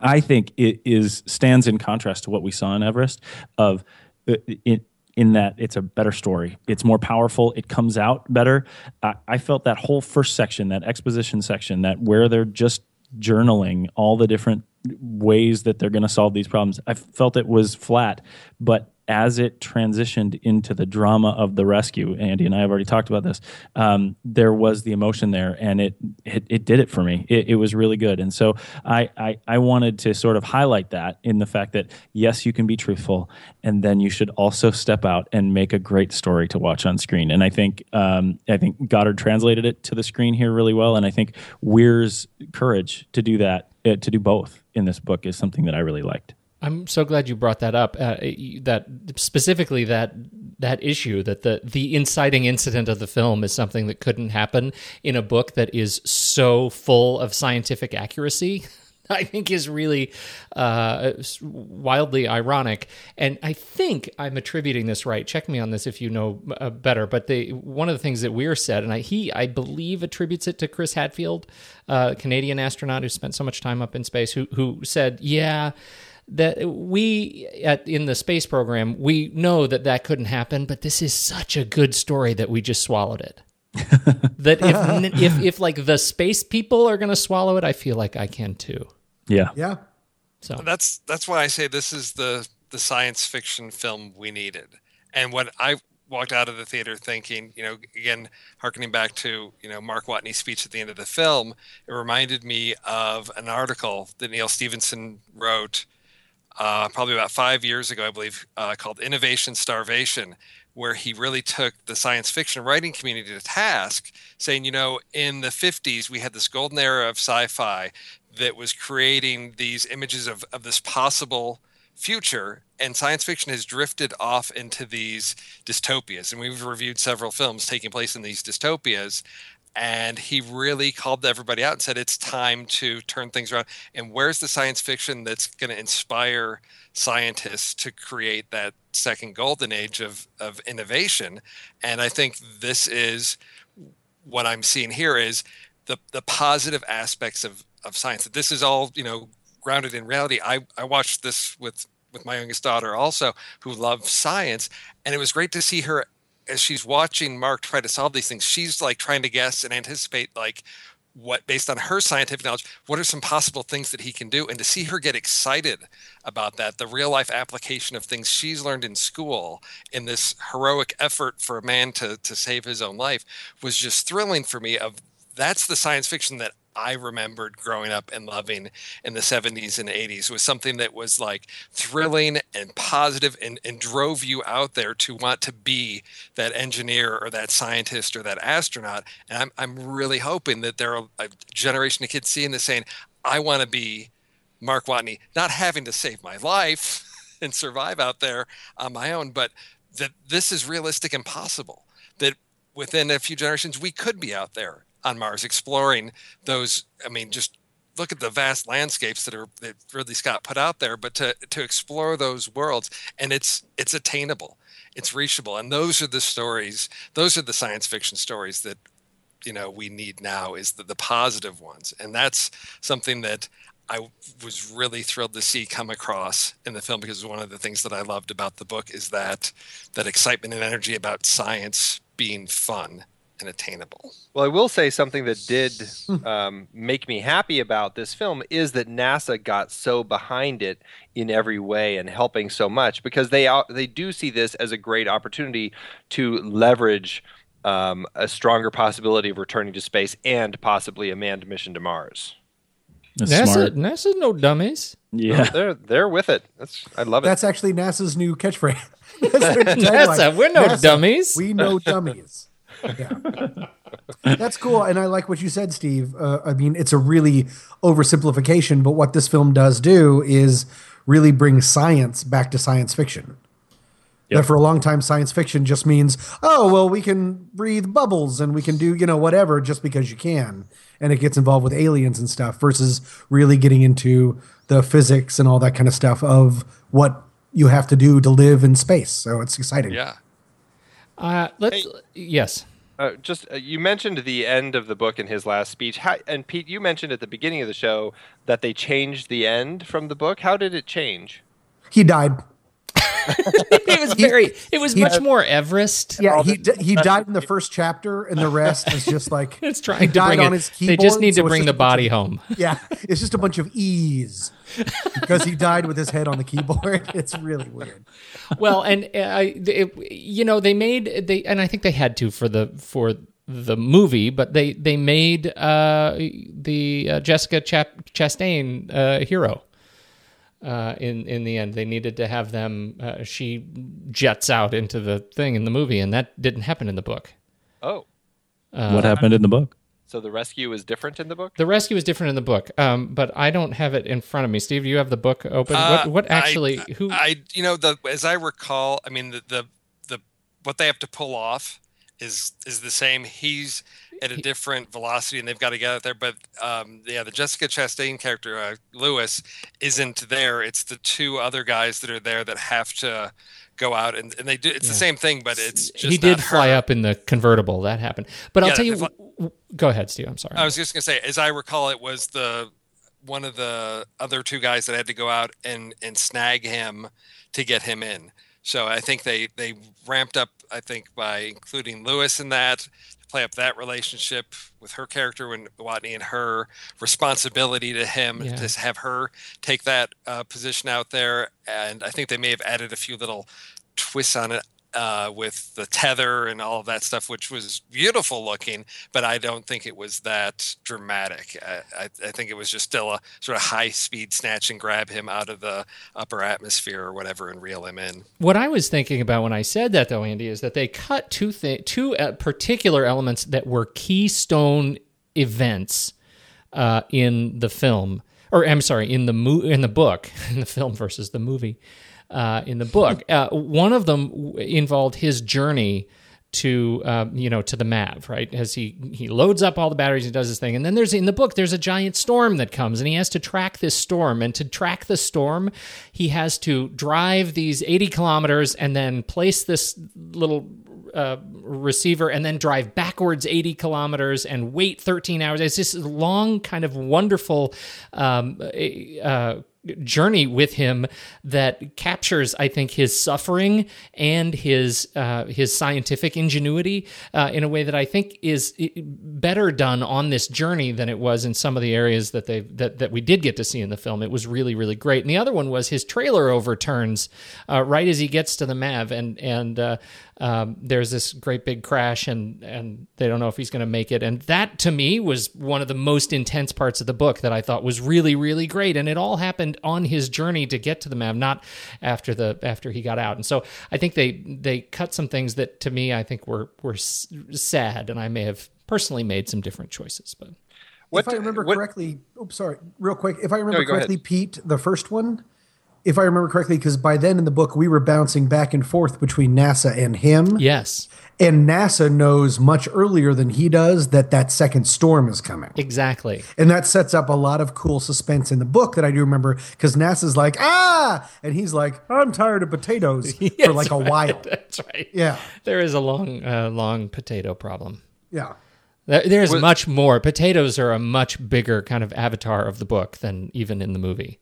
I think it is stands in contrast to what we saw in Everest of uh, in, in that it's a better story. It's more powerful. It comes out better. I, I felt that whole first section, that exposition section, that where they're just journaling all the different ways that they're going to solve these problems. I felt it was flat, but as it transitioned into the drama of the rescue, Andy and I have already talked about this. Um, there was the emotion there, and it it, it did it for me. It, it was really good, and so I, I I wanted to sort of highlight that in the fact that yes, you can be truthful, and then you should also step out and make a great story to watch on screen. And I think um, I think Goddard translated it to the screen here really well, and I think Weir's courage to do that, uh, to do both in this book, is something that I really liked. I'm so glad you brought that up. Uh, that specifically that that issue that the the inciting incident of the film is something that couldn't happen in a book that is so full of scientific accuracy. *laughs* I think is really uh, wildly ironic, and I think I'm attributing this right. Check me on this if you know uh, better. But one of the things that Weir said, and I, he I believe attributes it to Chris Hadfield, uh, Canadian astronaut who spent so much time up in space, who who said, "Yeah." That we at in the space program we know that that couldn't happen but this is such a good story that we just swallowed it *laughs* that if, if if like the space people are going to swallow it i feel like i can too Yeah, Yeah. so that's that's why I say this is the the science fiction film we needed. And what I walked out of the theater thinking, you know, again, harkening back to, you know, Mark Watney's speech at the end of the film, it reminded me of an article that Neal Stephenson wrote uh, probably about five years ago, I believe, uh, called Innovation Starvation, where he really took the science fiction writing community to task, saying, you know, in the 50s, we had this golden era of sci fi that was creating these images of, of this possible future and science fiction has drifted off into these dystopias. And we've reviewed several films taking place in these dystopias and he really called everybody out and said it's time to turn things around. And where's the science fiction that's going to inspire scientists to create that second golden age of, of innovation? And i think this is what i'm seeing here is the, the positive aspects of, of science. This is all you know grounded in reality. I, I watched this with with my youngest daughter also, who loves science, and it was great to see her as she's watching Mark try to solve these things. She's like trying to guess and anticipate like what based on her scientific knowledge what are some possible things that he can do and to see her get excited about that the real life application of things she's learned in school in this heroic effort for a man to to save his own life was just thrilling for me of that's the science fiction that I remembered growing up and loving in the 70s and 80s was something that was like thrilling and positive and, and drove you out there to want to be that engineer or that scientist or that astronaut. And I'm, I'm really hoping that there are a generation of kids seeing this saying, I want to be Mark Watney, not having to save my life *laughs* and survive out there on my own, but that this is realistic and possible. That within a few generations, we could be out there on Mars, exploring those. I mean, just look at the vast landscapes that are that Ridley Scott put out there, but to to explore those worlds, and it's it's attainable, it's reachable, and those are the stories. Those are the science fiction stories that you know we need now is the, the positive ones, and that's something that. I was really thrilled to see come across in the film because one of the things that I loved about the book is that that excitement and energy about science being fun and attainable. Well, I will say something that did *laughs* um, make me happy about this film is that NASA got so behind it in every way and helping so much because they they do see this as a great opportunity to leverage um, a stronger possibility of returning to space and possibly a manned mission to Mars. That's NASA, smart. NASA's no dummies. Yeah, they're they're with it. That's I love it. That's actually NASA's new catchphrase. *laughs* *laughs* NASA, we're no NASA, dummies. We know dummies yeah. That's cool. And I like what you said, Steve. Uh, I mean, it's a really oversimplification, but what this film does do is really bring science back to science fiction. Yep. That for a long time, science fiction just means, oh, well, we can breathe bubbles and we can do, you know, whatever just because you can. And it gets involved with aliens and stuff versus really getting into the physics and all that kind of stuff of what you have to do to live in space. So it's exciting. Yeah. Uh, let's, hey. yes. Uh, just uh, you mentioned the end of the book in his last speech, How, and Pete, you mentioned at the beginning of the show that they changed the end from the book. How did it change? He died. *laughs* it was very. It was much more Everest. Yeah, he he died in the first chapter, and the rest is just like *laughs* it's trying he died on it. his keyboard. They just need so to bring the body of, home. *laughs* Yeah, it's just a bunch of E's because he died with his head on the keyboard. It's really weird. Well, and uh, it, you know they made they, and I think they had to for the for the movie, but they they made uh, the uh, Jessica Chap- Chastain uh, hero uh, in in the end. They needed to have them. Uh, she jets out into the thing in the movie, and that didn't happen in the book. Oh, uh, what happened in the book? So the rescue is different in the book. The rescue is different in the book, um, but I don't have it in front of me. Steve, do you have the book open? what, uh, what actually? I, who? I you know the as I recall, I mean the the the what they have to pull off is is the same. He's at a different velocity, and they've got to get out there. But um, yeah, the Jessica Chastain character, uh, Lewis, isn't there. It's the two other guys that are there that have to go out, and, and they do. It's yeah. the same thing, but it's just he did fly up in the convertible. That happened. But I'll yeah, tell you. Go ahead, Steve. I'm sorry. I was just gonna say, as I recall, it was the one of the other two guys that had to go out and and snag him to get him in. So I think they they ramped up. I think by including Lewis in that play up that relationship with her character when Watney and her responsibility to him yeah. to have her take that uh, position out there. And I think they may have added a few little twists on it. Uh, with the tether and all of that stuff, which was beautiful looking, but I don't think it was that dramatic. I, I, I think it was just still a sort of high speed snatch and grab him out of the upper atmosphere or whatever and reel him in. What I was thinking about when I said that, though, Andy, is that they cut two thi- two uh, particular elements that were keystone events uh, in the film, or I'm sorry, in the mo- in the book, *laughs* in the film versus the movie. Uh, in the book, uh, one of them involved his journey to uh, you know to the Mav, right? As he he loads up all the batteries, he does his thing, and then there's in the book there's a giant storm that comes, and he has to track this storm, and to track the storm, he has to drive these 80 kilometers and then place this little uh, receiver and then drive backwards 80 kilometers and wait 13 hours. It's this long, kind of wonderful um, uh, journey with him that captures, I think, his suffering and his uh, his scientific ingenuity uh, in a way that I think is better done on this journey than it was in some of the areas that they that that we did get to see in the film. It was really really great. And the other one was his trailer overturns uh, right as he gets to the Mav, and and uh, um, there's this great big crash, and and they don't know if he's going to make it. And that to me was one of the most intense parts of the book that I thought was really really great. And it all happened on his journey to get to the Mav, not after the after he got out. And so I think they they cut some things that to me I think were were sad, and I may have personally made some different choices, but. What, if I remember correctly, oops, sorry, real quick. If I remember No, correctly, ahead. Pete, the first one, if I remember correctly, because by then in the book we were bouncing back and forth between NASA and him. Yes, And NASA knows much earlier than he does that that second storm is coming. exactly. And that sets up a lot of cool suspense in the book that I do remember because NASA's like, ah, and he's like, I'm tired of potatoes *laughs* for like a while. That's right. Yeah. There is a long, uh, long potato problem. Yeah. There- There's Was- much more. Potatoes are a much bigger kind of avatar of the book than even in the movie.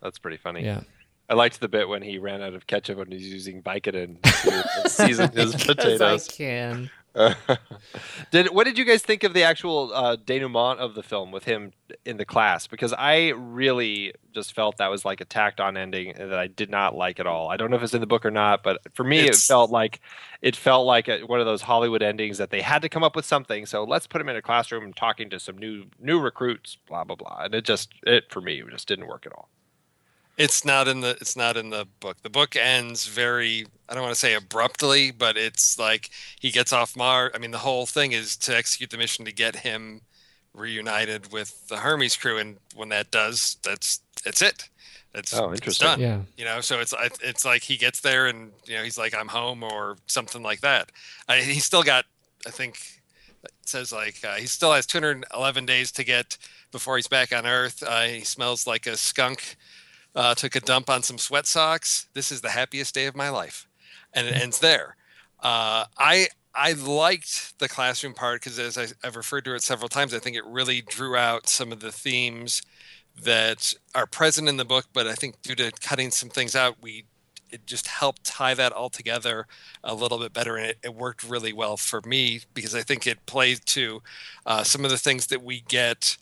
That's pretty funny. Yeah. I liked the bit when he ran out of ketchup and he's using Vicodin to *laughs* season his *laughs* Because I potatoes. can. *laughs* Did what did you guys think of the actual uh, denouement of the film with him in the class? Because I really just felt that was like a tacked on ending that I did not like at all. I don't know if it's in the book or not, but for me, It's- it felt like it felt like a, one of those Hollywood endings that they had to come up with something. So let's put him in a classroom talking to some new new recruits, blah blah blah, and it just it for me it just didn't work at all. It's not in the it's not in the book. The book ends very I don't want to say abruptly, but it's like he gets off Mars. I mean, the whole thing is to execute the mission to get him reunited with the Hermes crew, and when that does, that's that's it. That's Oh, it's interesting. done. Yeah. You know, so it's it's like he gets there and you know he's like I'm home or something like that. I, he's still got I think it says like uh, he still has 211 days to get before he's back on Earth. Uh, he smells like a skunk. Uh, took a dump on some sweat socks. This is the happiest day of my life, and it ends there. Uh, I I liked the classroom part because as I, I've referred to it several times, I think it really drew out some of the themes that are present in the book. But I think due to cutting some things out, we it just helped tie that all together a little bit better, and it, it worked really well for me because I think it played to uh, some of the things that we get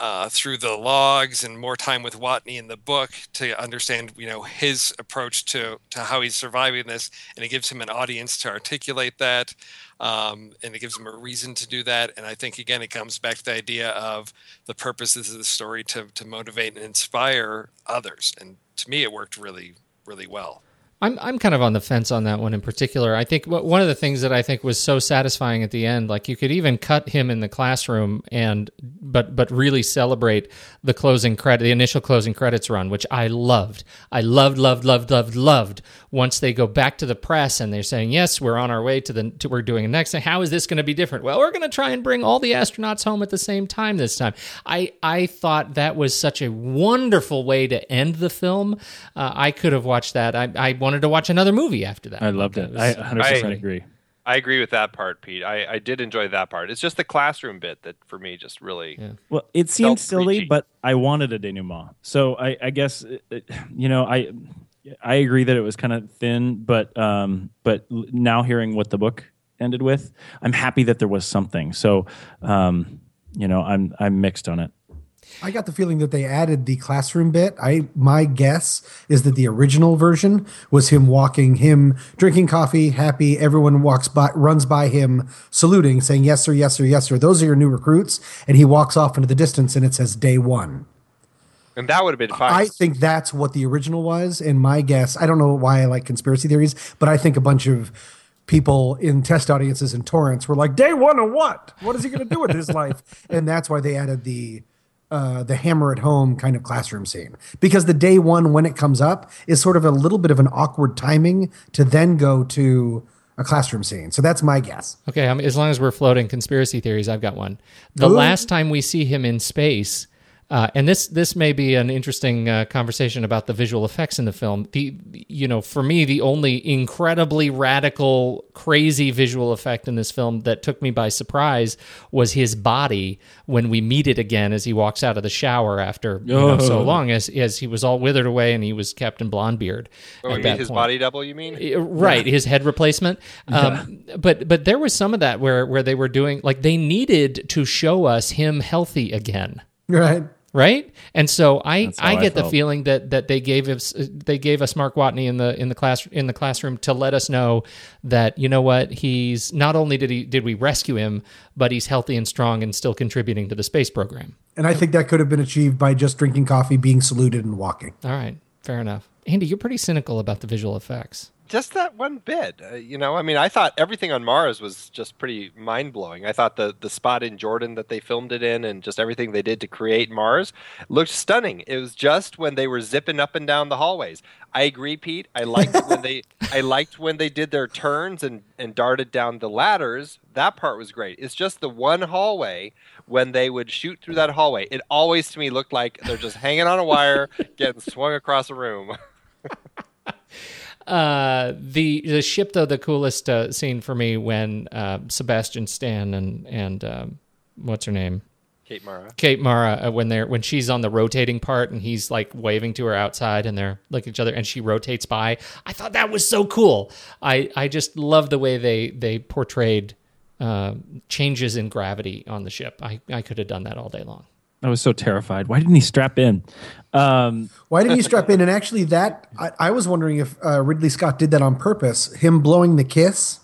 uh, through the logs and more time with Watney in the book to understand, you know, his approach to to how he's surviving this, and it gives him an audience to articulate that, um, and it gives him a reason to do that. And I think again, it comes back to the idea of the purposes of the story to to motivate and inspire others. And to me, it worked really really well. I'm I'm kind of on the fence on that one in particular. I think one of the things that I think was so satisfying at the end, like you could even cut him in the classroom and but but really celebrate the closing credit, the initial closing credits run, which I loved. I loved, loved, loved, loved, loved. Once they go back to the press and they're saying, "Yes, we're on our way to the to we're doing a next thing. How is this going to be different?" Well, we're going to try and bring all the astronauts home at the same time this time. I I thought that was such a wonderful way to end the film. Uh, I could have watched that. I, I wanted to watch another movie after that. I loved it. I 100 percent agree. I agree with that part, Pete. I, I did enjoy that part. It's just the classroom bit that for me just really. Well, it seemed silly, preachy. but I wanted a denouement. So I, I guess, uh, uh, you know, I I agree that it was kind of thin, but um, but now hearing what the book ended with, I'm happy that there was something. So, um, you know, I'm I'm mixed on it. I got the feeling that they added the classroom bit. I my guess is that the original version was him walking, him drinking coffee, happy. Everyone walks by, runs by him, saluting, saying yes sir, yes sir, yes sir. Those are your new recruits, and he walks off into the distance, and it says day one. And that would have been fine. I think that's what the original was. And my guess, I don't know why I like conspiracy theories, but I think a bunch of people in test audiences in torrents were like, "Day one of what? What is he going to do with his *laughs* life?" And that's why they added the uh, the hammer at home kind of classroom scene because the day one when it comes up is sort of a little bit of an awkward timing to then go to a classroom scene. So that's my guess. Okay, I mean, as long as we're floating conspiracy theories, I've got one. The Ooh. last time we see him in space, uh, and this this may be an interesting uh, conversation about the visual effects in the film. The you know for me the only incredibly radical, crazy visual effect in this film that took me by surprise was his body when we meet it again as he walks out of the shower after you know, so long as as he was all withered away and he was Captain Blondebeard. Oh, at you that mean his point. body double, you mean? Uh, right his head replacement um, but but there was some of that where where they were doing like they needed to show us him healthy again Right. Right? And so i That's how i I get the feeling that that they gave us they gave us mark watney in the in the class in the classroom to let us know that you know what he's not only did he did we rescue him but he's healthy and strong and still contributing to the space program. And I think that could have been achieved by just drinking coffee, being saluted, and walking. all right. Fair enough. Andy you're pretty cynical about the visual effects just that one bit. Uh, you know, I mean, I thought everything on Mars was just pretty mind blowing. I thought the the spot in Jordan that they filmed it in, and just everything they did to create Mars, looked stunning. It was just when they were zipping up and down the hallways. I agree, Pete. I liked when they *laughs* I liked when they did their turns and and darted down the ladders. That part was great. It's just the one hallway when they would shoot through that hallway. It always to me looked like they're just hanging on a wire, *laughs* getting swung across a room. *laughs* Uh, the the ship though the coolest uh, scene for me when uh, Sebastian Stan and and um, what's her name Kate Mara. Kate Mara uh, when they're when she's on the rotating part and he's like waving to her outside and they're like each other and she rotates by. I thought that was so cool. I I just love the way they they portrayed uh, changes in gravity on the ship. I I could have done that all day long. I was so terrified. Why didn't he strap in? Um, Why didn't he strap in? And actually, that I, I was wondering if uh, Ridley Scott did that on purpose. Him blowing the kiss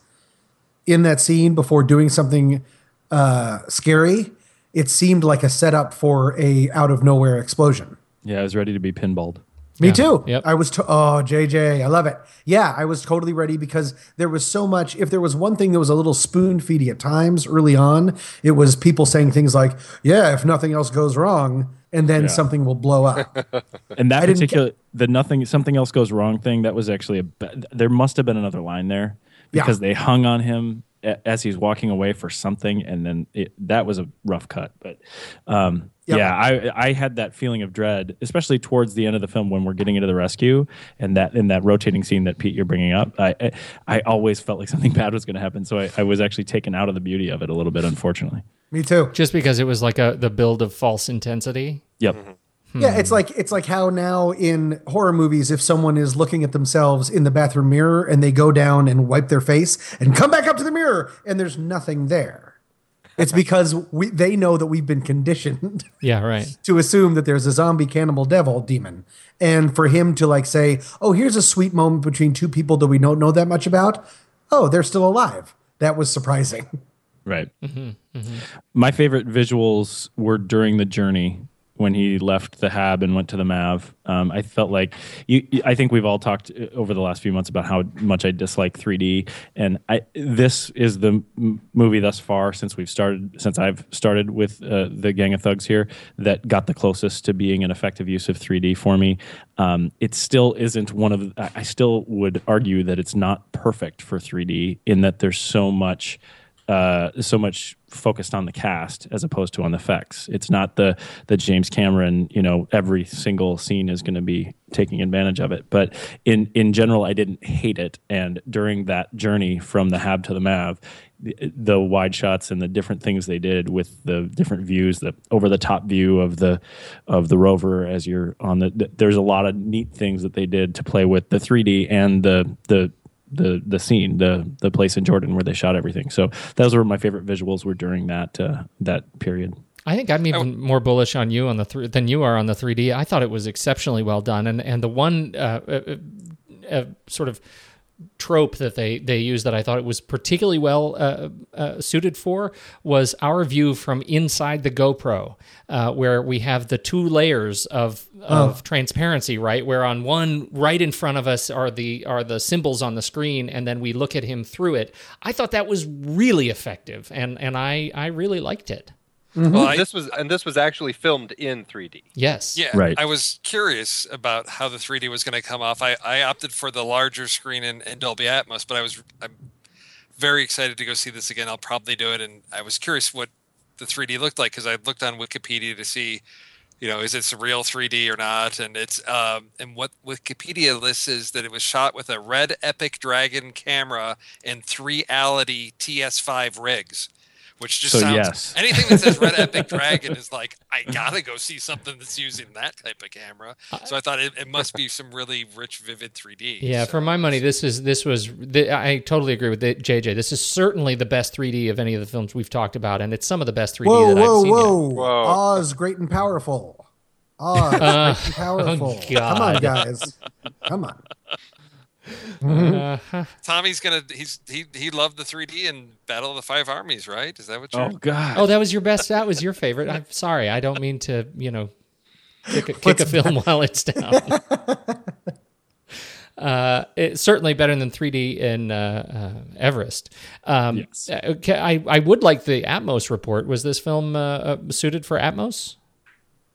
in that scene before doing something uh, scary. It seemed like a setup for a out of nowhere explosion. yeah, I was ready to be pinballed. Me Yeah. too. Yep. I was. To- oh, JJ, I love it. Yeah, I was totally ready because there was so much. If there was one thing that was a little spoon feedy at times early on, it was people saying things like, "Yeah, if nothing else goes wrong," and then something will blow up. *laughs* And that I didn't particular, the nothing, something else goes wrong thing. That was actually a. There must have been another line there Yeah. because they hung on him a- as he's walking away for something, and then it, that was a rough cut. But um, Yep. yeah, I I had that feeling of dread, especially towards the end of the film when we're getting into the rescue and that in that rotating scene that Pete you're bringing up. I I, I always felt like *laughs* something bad was going to happen, so I, I was actually taken out of the beauty of it a little bit, unfortunately. Me too. Just because it was like a the build of false intensity. Yep. Mm-hmm. Yeah, it's like it's like how now in horror movies, if someone is looking at themselves in the bathroom mirror and they go down and wipe their face and come back up to the mirror and there's nothing there, it's because we they know that we've been conditioned *laughs* Yeah, right. to assume that there's a zombie cannibal devil demon, and for him to like say, "Oh, here's a sweet moment between two people that we don't know that much about." Oh, they're still alive. That was surprising. *laughs* Right. Mm-hmm, mm-hmm. My favorite visuals were during the journey when he left the Hab and went to the Mav. Um, I felt like you, I think we've all talked uh, over the last few months about how much I dislike 3D, and I this is the m- movie thus far since we've started since I've started with uh, the Gang of Thugs here that got the closest to being an effective use of 3D for me. Um, it still isn't one of. I still would argue that it's not perfect for 3D in that there's so much uh, so much focused on the cast as opposed to on the effects. It's not the the James Cameron, you know, every single scene is going to be taking advantage of it. But in in general, I didn't hate it. And during that journey from the Hab to the Mav, the, the wide shots and the different things they did with the different views, the over the top view of the of the rover as you're on the. th- There's a lot of neat things that they did to play with the 3D and the the the the scene, the the place in Jordan where they shot everything. So those were my favorite visuals were during that uh, that period. I think I'm even more bullish on you on the th- than you are on the 3D. I thought it was exceptionally well done, and and the one uh, uh, uh, sort of trope that they they use that I thought it was particularly well uh, uh, suited for was our view from inside the GoPro, uh, where we have the two layers of of Oh. transparency, right? Where on one right in front of us are the are the symbols on the screen, and then we look at him through it. I thought that was really effective, and and I I really liked it. Well, I- this was and this was actually filmed in 3D. Yes. Yeah, Right. I was curious about how the 3D was going to come off. I, I opted for the larger screen in, in Dolby Atmos, but I was I'm very excited to go see this again. I'll probably do it, and I was curious what the 3D looked like because I looked on Wikipedia to see, you know, is it real 3D or not? And it's um, and what Wikipedia lists is that it was shot with a Red Epic Dragon camera and 3ality TS5 rigs. Which just So, sounds yes. *laughs* anything that says Red Epic *laughs* Dragon is like I gotta go see something that's using that type of camera. So I thought it, it must be some really rich, vivid 3D. Yeah, So- for my money, this is this was. The, I totally agree with the, JJ. This is certainly the best 3D of any of the films we've talked about, and it's some of the best 3D Whoa, that I've whoa, yet. whoa! Whoa. Oz, great and powerful. *laughs* Oz, great and oh, powerful. oh, Come on, guys. Come on. Uh-huh. *laughs* Tommy's gonna he's he he loved the 3D in Battle of the Five Armies, right? Is that what you're? Oh God. Oh, that was your best. That was your favorite. I'm sorry. I don't mean to, you know, kick a, kick a film *laughs* while it's down. *laughs* Uh, it's certainly better than 3D in uh, uh, Everest. Um, Yes. uh, okay, I, I would like the Atmos report. Was this film uh, uh, suited for Atmos?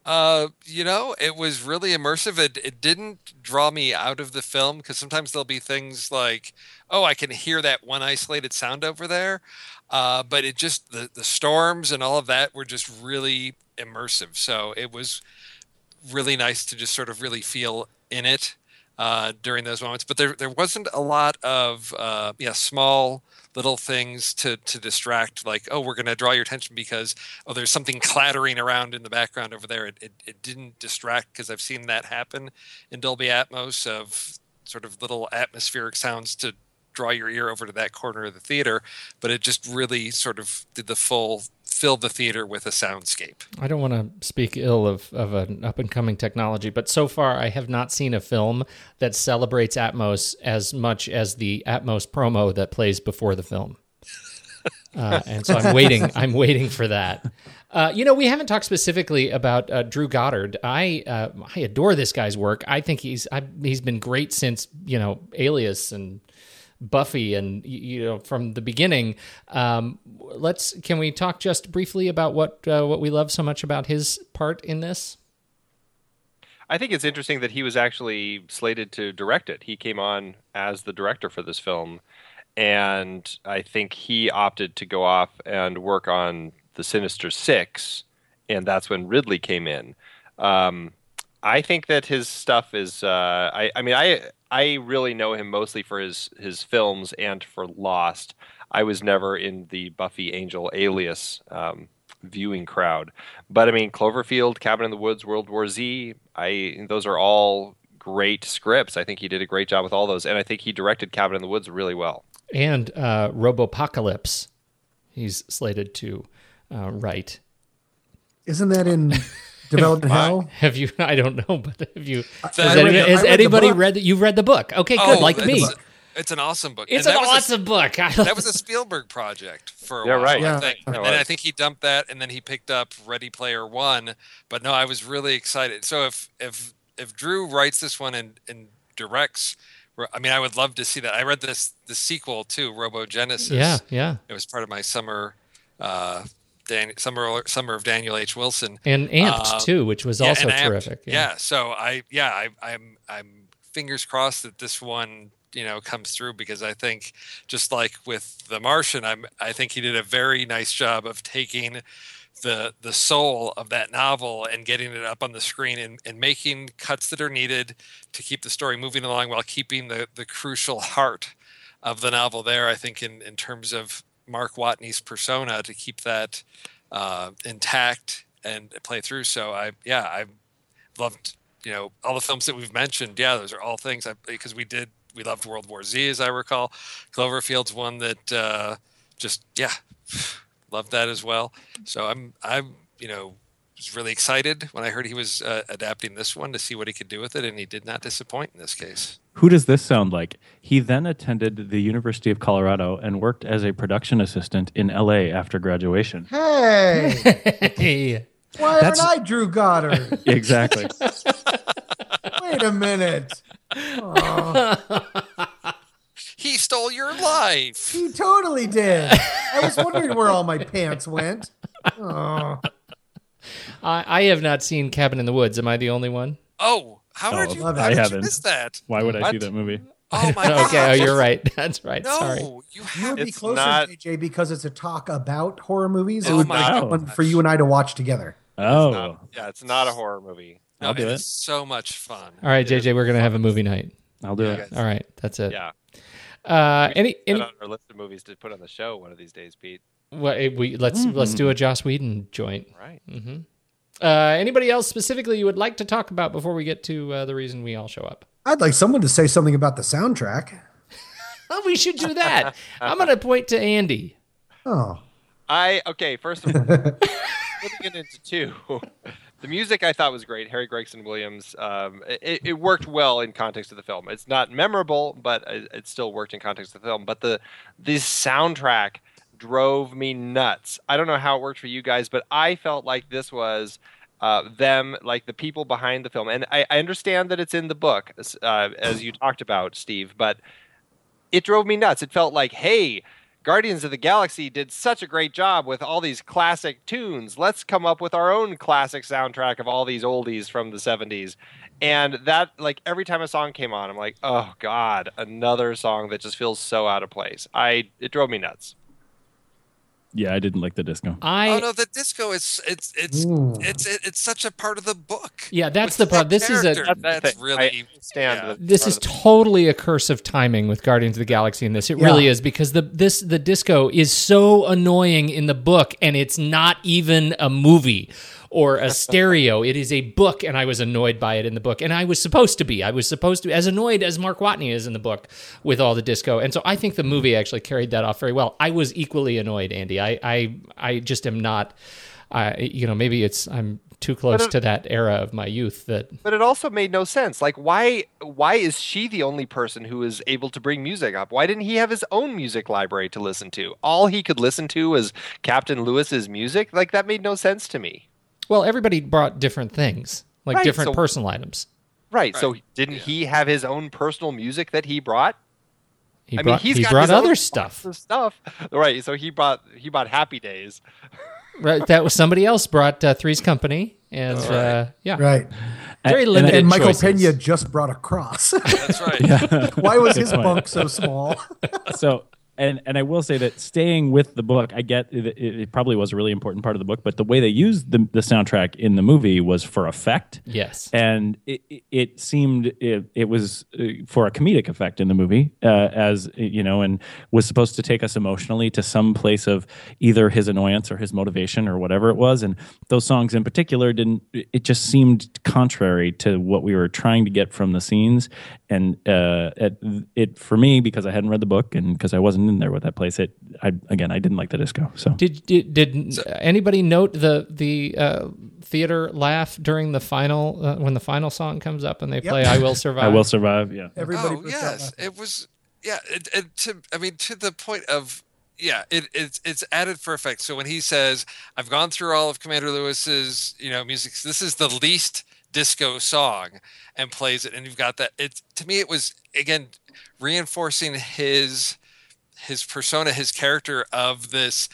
Uh, you know, it was really immersive. It it didn't draw me out of the film because sometimes there'll be things like, oh, I can hear that one isolated sound over there, uh, but it just the the storms and all of that were just really immersive. So it was really nice to just sort of really feel in it uh, during those moments. But there there wasn't a lot of uh, yeah small little things to to distract like oh we're going to draw your attention because oh there's something *laughs* clattering around in the background over there it, it, it didn't distract because i've seen that happen in dolby atmos of sort of little atmospheric sounds to draw your ear over to that corner of the theater but it just really sort of did the full fill the theater with a soundscape I don't want to speak ill of, of an up and coming technology, but so far I have not seen a film that celebrates Atmos as much as the Atmos promo that plays before the film. *laughs* Uh, and so I'm waiting. I'm waiting for that. Uh, you know, we haven't talked specifically about uh, Drew Goddard. I uh, I adore this guy's work. I think he's I, he's been great since you know Alias and Buffy and you know from the beginning. Um, let's can we talk just briefly about what uh, what we love so much about his part in this? I think it's interesting that he was actually slated to direct it. He came on as the director for this film, and I think he opted to go off and work on the Sinister Six, and that's when Ridley came in. Um, I think that his stuff is. Uh, I, I mean, I I really know him mostly for his his films and for Lost. I was never in the Buffy Angel Alias um, viewing crowd, but I mean, Cloverfield, Cabin in the Woods, World War Z. I those are all great scripts. I think he did a great job with all those, and I think he directed Cabin in the Woods really well. And uh, Robopocalypse, he's slated to uh, write. Isn't that in *laughs* Development Hell? Have you? *laughs* I don't know, but have you? Has, I any- the- has read anybody book. read that? You've read the book? Okay, good. like it's, me. it's an awesome book It's And an that was a- awesome book. *laughs* That was a Spielberg project for a Yeah, while. right. I Yeah. think. And then I think he dumped that, and then he picked up Ready Player One. But no, I was really excited. So if if if Drew writes this one and, and directs, I mean, I would love to see that. I read this the sequel to Robogenesis. yeah, yeah. it was part of my summer. Uh, Dan, summer summer of Daniel H. Wilson. And Amped Uh, too, which was Yeah, also Amped. terrific. Yeah. So I yeah I, I'm I'm fingers crossed that this one you know comes through because I think just like with The Martian, I'm I think he did a very nice job of taking the the soul of that novel and getting it up on the screen and, and making cuts that are needed to keep the story moving along while keeping the the crucial heart of the novel there. I think in in terms of Mark Watney's persona to keep that uh, intact and play through. So I yeah I loved you know all the films that we've mentioned. Yeah, those are all things I, because we did we loved World War Z as I recall. Cloverfield's one that uh, just yeah *sighs* loved that as well. So I'm I'm you know, was really excited when I heard he was uh, adapting this one to see what he could do with it, and he did not disappoint in this case. Who does this sound like? He then attended the University of Colorado and worked as a production assistant in LA after graduation. Hey, Hey. why That's- aren't I Drew Goddard? *laughs* exactly. *laughs* Wait a minute. *laughs* He stole your life. He totally did. I was wondering where all my pants went. Oh. I, I have not seen Cabin in the Woods. Am I the only one? Oh, how Oh, did you? love. How I did haven't. miss that? Why would I see that movie? Oh my god. *laughs* okay, oh, you're right. *laughs* That's right. No, Sorry. you You have. would be closer, not- JJ, because it's a talk about horror movies. It Oh would be my like one for you and I to watch together. Oh, No, yeah, it's not a horror movie. No, I'll do it's it. so much fun. All right, JJ, we're gonna have a movie night. I'll do Yeah, it. guys. All right, that's it. Yeah. Uh, any Put any on our list of movies to put on the show one of these days, Pete. What, eh, we let's let's do a Joss Whedon joint. Right. Uh, anybody else specifically you would like to talk about before we get to uh, the reason we all show up? I'd like someone to say something about the soundtrack. Oh, *laughs* we should do that. I'm gonna point to Andy. Oh, I okay. First of all, *laughs* putting it into two. *laughs* The music I thought was great. Harry Gregson Williams. Um, it, it worked well in context of the film. It's not memorable, but it, it still worked in context of the film. But the the soundtrack drove me nuts. I don't know how it worked for you guys, but I felt like this was uh, them, like the people behind the film. And I, I understand that it's in the book, uh, as you talked about, Steve, but it drove me nuts. It felt like, hey, Guardians of the Galaxy did such a great job with all these classic tunes. Let's come up with our own classic soundtrack of all these oldies from the 70s. And that, like, every time a song came on, I'm like, oh, God, another song that just feels so out of place. I It drove me nuts. Yeah, I didn't like the disco. I oh no, the disco is it's it's Ooh. it's it, it's such a part of the book. yeah, that's the part. that This is a character. that's really I stand yeah. this is totally a curse of timing with Guardians of the Galaxy in this. It Yeah. really is because the this the disco is so annoying in the book and it's not even a movie or a stereo. It is a book and I was annoyed by it in the book. And I was supposed to be. I was supposed to be as annoyed as Mark Watney is in the book with all the disco. And so I think the movie actually carried that off very well. I was equally annoyed, Andy. I I I just am not I you know, maybe it's I'm too close it- to that era of my youth that But it also made no sense. Like, why? Why is she the only person who is able to bring music up? Why didn't he have his own music library to listen to? All he could listen to was Captain Lewis's music. Like, that made no sense to me. Well, everybody brought different things, like Right, different so- personal items. Right. So didn't he have his own personal music that he brought? He I brought, mean, he's he got brought his own other *laughs* stuff. stuff. Right. So he brought he brought Happy Days. *laughs* Right, that was somebody else brought uh, Three's Company, and uh, yeah, right. very And- limited. And Michael choices. Pena just brought a cross. That's right. *laughs* Why was his bunk so small? so and and I will say that staying with the book, I get it, it, probably was a really important part of the book, but the way they used the, the soundtrack in the movie was for effect. Yes, and it, it- it seemed it, it was uh, for a comedic effect in the movie uh, as you know and was supposed to take us emotionally to some place of either his annoyance or his motivation or whatever it was. And those songs in particular didn't it just seemed contrary to what we were trying to get from the scenes. And uh, it, it for me because I hadn't read the book and because I wasn't in there with that place it I again I didn't like the disco so did did, did anybody note the the uh, theater laugh during the final uh, when the final song comes up and they play "I Will Survive"? I will survive yeah Everybody oh yes, it was. Yeah, it, it, to I mean to the point of yeah, it, it's it's added for effect. So when he says, "I've gone through all of Commander Lewis's you know music. This is the least disco song," and plays it, and you've got that. It to me, it was again reinforcing his his persona, his character of this.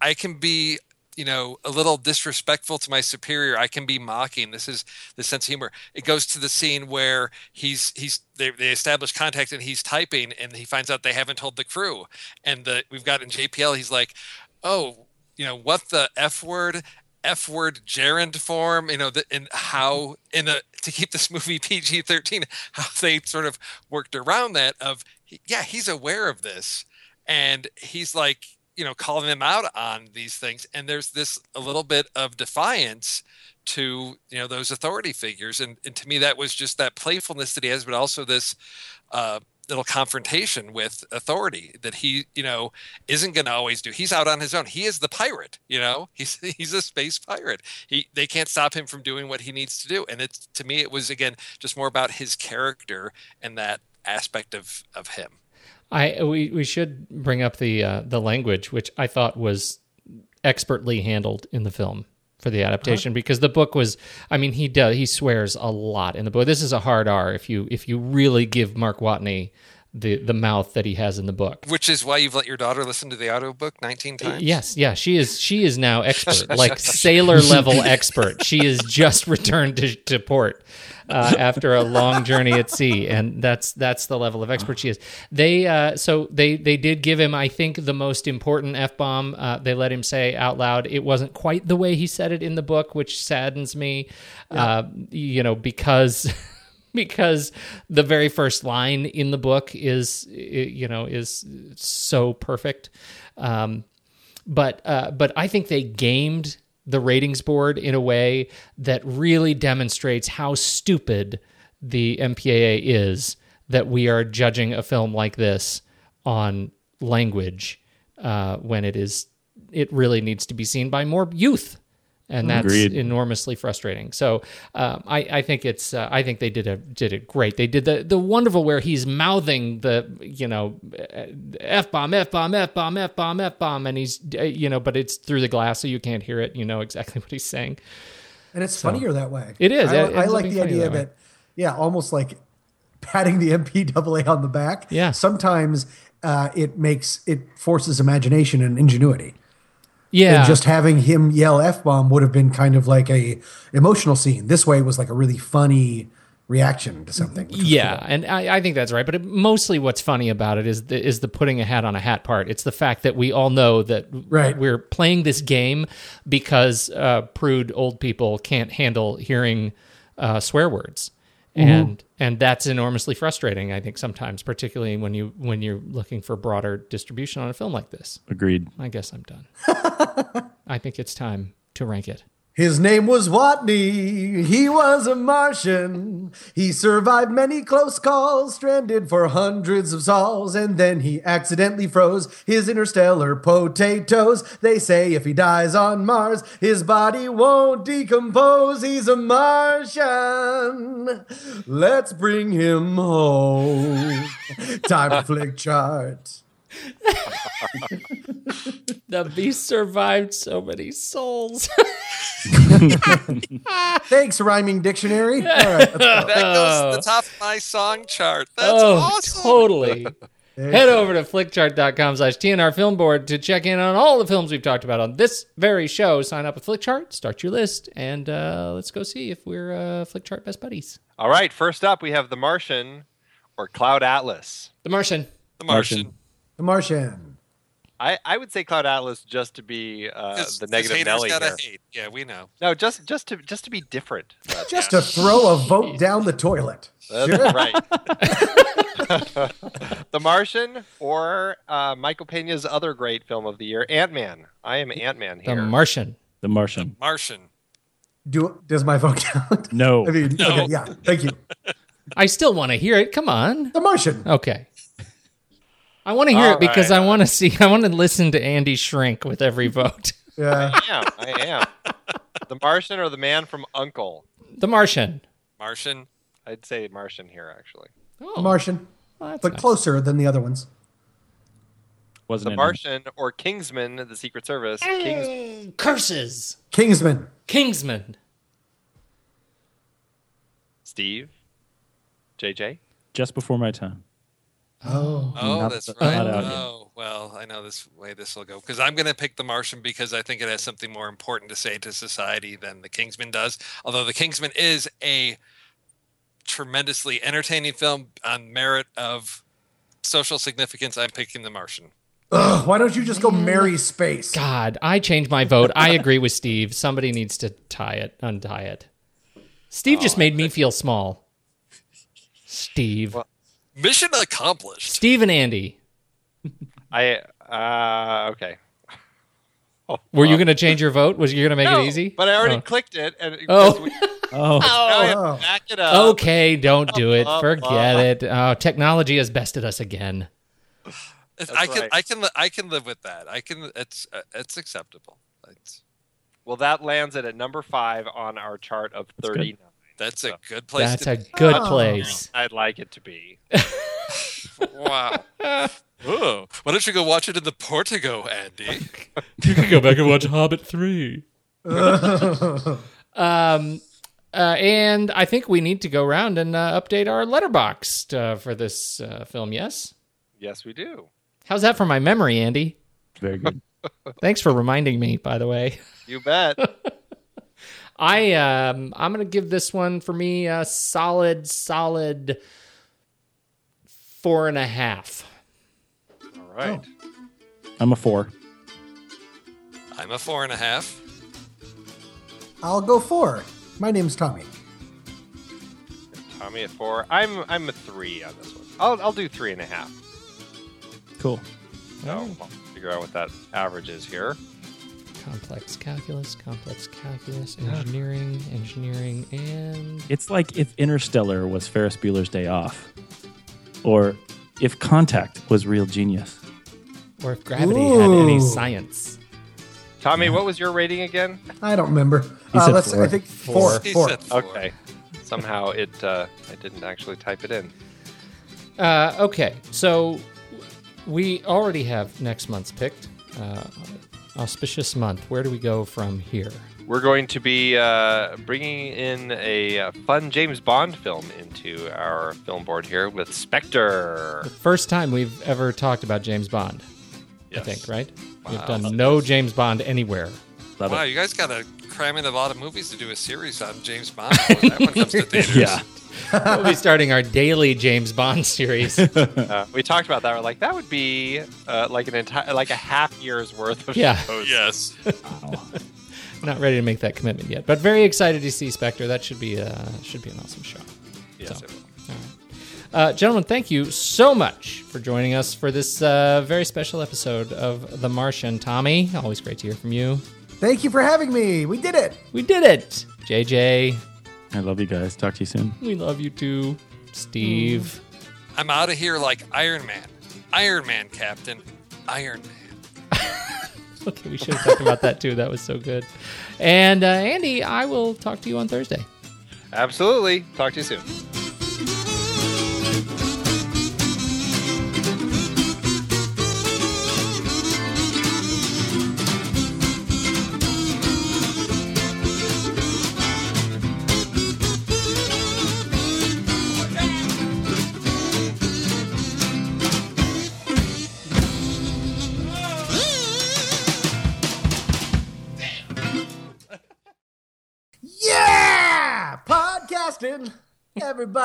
I can be you know a little disrespectful to my superior. I can be mocking. This is the sense of humor. It goes to the scene where he's he's they, they establish contact and he's typing and he finds out they haven't told the crew. And the we've got in jpl he's like oh you know what the f word f word gerund form? You know the, and how in a to keep this movie *laughs* pg-13 how they sort of worked around that of yeah he's aware of this and he's like you know calling them out on these things. And there's this a little bit of defiance to you know those authority figures. And, and to me that was just that playfulness that he has but also this uh little confrontation with authority that he you know isn't going to always do. He's out on his own. He is the pirate you know? *laughs* He's he's a space pirate. He they can't stop him from doing what he needs to do. And it's to me it was again just more about his character and that aspect of of him I we, we should bring up the uh, the language, which I thought was expertly handled in the film for the adaptation because the book was I mean he does he swears a lot in the book. This is a hard R if you if you really give Mark Watney the the mouth that he has in the book. which is why you've let your daughter listen to the audiobook 19 times Yes, yeah, she is she is now *laughs* expert, like sailor level expert. She is just returned to, to port uh, after a long journey at sea, and that's that's the level of expert she is. They uh, so they they did give him, I think, the most important f bomb. Uh, they let him say out loud. It wasn't quite the way he said it in the book, which saddens me. Uh, you know, because. Because the very first line in the book is you know is so perfect. Um, but uh, but I think they gamed the ratings board in a way that really demonstrates how stupid the MPAA is that we are judging a film like this on language uh, when it is it really needs to be seen by more youth and that's Agreed. enormously frustrating. So um, I, I think it's uh, I think they did a did it great. They did the the wonderful where he's mouthing the you know f bomb f bomb f bomb f bomb f bomb, and he's uh, you know but it's through the glass so you can't hear it. You know exactly *laughs* what he's saying. And it's funnier that way. It is. I, It I like the idea that way. that, yeah, almost like patting the *laughs* MPAA on the back. Yeah. Sometimes uh, it makes it forces imagination and ingenuity. Yeah, And just having him yell f bomb would have been kind of like a emotional scene. This way it was like a really funny reaction to something. Yeah, cool. and I, I think that's right. But it, mostly, what's funny about it is the is the putting a hat on a hat part. It's the fact that we all know that Right. we're playing this game because uh, prude old people can't handle hearing uh, swear words, Mm-hmm. and and that's enormously frustrating. I think sometimes, particularly when you when you're looking for broader distribution on a film like this. Agreed. I guess I'm done. *laughs* I think it's time to rank it. His name was Watney. He was a Martian. He survived many close calls, stranded for hundreds of sols, and then he accidentally froze his interstellar potatoes. They say if he dies on Mars, his body won't decompose. He's a Martian. Let's bring him home. Time to flick *laughs* chart. *laughs* The beast survived so many souls. *laughs* *laughs* Thanks, rhyming dictionary. *laughs* All right, go. that goes to the top of my song chart that's oh, awesome totally. *laughs* Head over to flickchart.com slash TNR Film Board to check in on all the films we've talked about on this very show. Sign up with Flickchart, start your list, and uh, let's go see if we're uh, Flickchart best buddies. All right, first up we have The Martian or Cloud Atlas. The Martian. the martian, Martian. The Martian. I, I would say Cloud Atlas just to be uh, 'Cause- the 'cause negative Nelly gotta here. hate yeah we know No, just just to just to be different. Just to throw a vote down the toilet. That's right. *laughs* the Martian or uh, Michael Pena's other great film of the year, Ant Man. I am Ant Man here. The. Martian. The Martian. martian Do does my vote count? No. I mean, okay, yeah. Thank you. I still want to hear it. Come on. The Martian. Okay. I want to hear All it because right. I want to see, I want to listen to Andy shrink with every vote. Yeah. I am. I am. the Martian or the Man from Uncle. The Martian. martian I'd say Martian here actually. Oh, Martian, well, but nice. closer than the other ones. Wasn't The in Martian or Kingsman, the Secret Service. Kings. Mm, Curses. Kingsman. Kingsman. Steve. JJ. Just before my time. Oh. Oh, that's not right. out oh. yet. Oh, well, I know this way this will go because I'm going to pick The Martian because I think it has something more important to say to society than The Kingsman does. Although The Kingsman is a tremendously entertaining film on merit of social significance, I'm picking The Martian. Ugh, why don't you just go mm. marry space? God, I changed my vote. I agree with Steve. Somebody needs to tie it, untie it. Steve just oh, made me feel small. Steve. Mission accomplished. Steve and Andy. *laughs* I uh okay. *laughs* Were you going to change your vote? Was you going to make No, it easy? But I already Oh. clicked it and Oh. because we, *laughs* Oh, Oh. back it up. Okay, don't do it. Blah, Forget blah. it. Oh, technology has bested us again. I can, right. I can, I can live with that. I can. It's, uh, it's acceptable. It's, Well, that lands it at number five on our chart of good. 39. that's a good place. That's to a good Oh. place. I'd like it to be. Wow. *laughs* oh, why don't you go watch it in the Portico, Andy? *laughs* You can go back and watch Hobbit 3. *laughs* um, uh, and I think we need to go around and uh, update our Letterboxd uh, for this uh, film, yes? Yes, we do. How's that for my memory, Andy? very good. Thanks for reminding me, by the way. You bet. I um I'm gonna give this one for me a solid, solid four and a half. All right. I'm a four. I'm a four and a half. I'll go four. My name's Tommy. Tommy at four. I'm I'm a three on this one. I'll I'll do three and a half. Cool. So I'll figure out what that average is here. Complex calculus, complex calculus, engineering, engineering, and It's like if Interstellar was Ferris Bueller's Day Off, or if Contact was Real Genius. or if gravity had any science. Tommy, what was your rating again? I don't remember. He Uh, said let's. four. I think four. He Four. said four. Okay. Somehow it uh, I didn't actually type it in. Uh, okay, so we already have next month's picked. Uh, auspicious month. Where do we go from here? We're going to be uh, bringing in a uh, fun James Bond film into our film board here with Spectre. First time we've ever talked about James Bond. I think, right? We've done no James Bond anywhere. Love Wow, it. you guys got to cram in a lot of movies to do a series on James Bond when that one comes to *laughs* theaters. Yeah. *laughs* we'll be starting our daily James Bond series. *laughs* Uh, we talked about that. We're like, that would be uh, like an entire, like a half year's worth of Yeah. shows. Yes. Not ready to make that commitment yet, but very excited to see Spectre. That should be uh, should be an awesome show. Yes, So. it will. Uh, gentlemen, thank you so much for joining us for this uh, very special episode of The Martian. Tommy, always great to hear from you. Thank you for having me. We did it. We did it. JJ, I love you guys. Talk to you soon. we love you too. Steve, I'm out of here like Iron Man. Iron Man, Captain. Iron Man. *laughs* okay, we should have talked about that too. That was so good. And uh, Andy, I will talk to you on Thursday. Absolutely. Talk to you soon.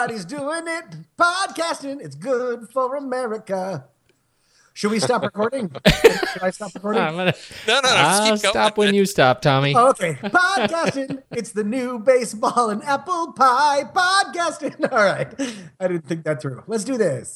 Everybody's doing it. Podcasting. It's good for America. Should we stop recording? *laughs* Should I stop recording? I'm gonna, No, no, no. I'll keep going. stop when you stop, Tommy. Oh, okay. Podcasting. it's the new baseball and apple pie podcasting. *laughs* All right. I didn't think that through. Let's do this.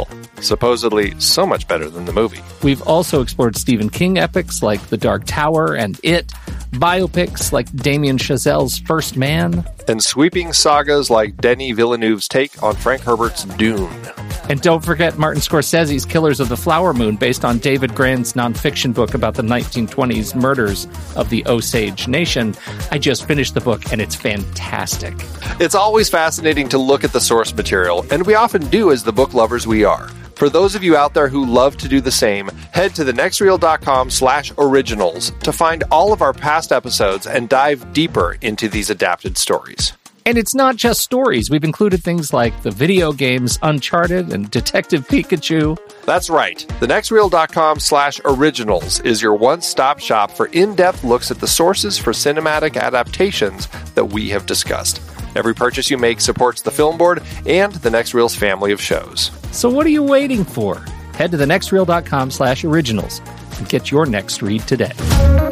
Eagle. Supposedly so much better than the movie. We've also explored Stephen King epics like The Dark Tower and It, biopics like Damien Chazelle's First Man, And sweeping sagas like Denis Villeneuve's take on Frank Herbert's Dune. And don't forget Martin Scorsese's Killers of the Flower Moon, based on David Grann's nonfiction book about the 1920s murders of the Osage Nation. I just finished the book and it's fantastic. It's always fascinating to look at the source material, and we often do as the book lovers we are. For those of you out there who love to do the same, head to thenextreel.com slash originals to find all of our past episodes and dive deeper into these adapted stories. And it's not just stories. We've included things like the video games Uncharted and Detective Pikachu. That's right. TheNextReel.com slash originals is your one-stop shop for in-depth looks at the sources for cinematic adaptations that we have discussed. Every purchase you make supports the Film Board and the Next Reel's family of shows. So what are you waiting for? Head to thenextreel.com slash originals and get your next read today.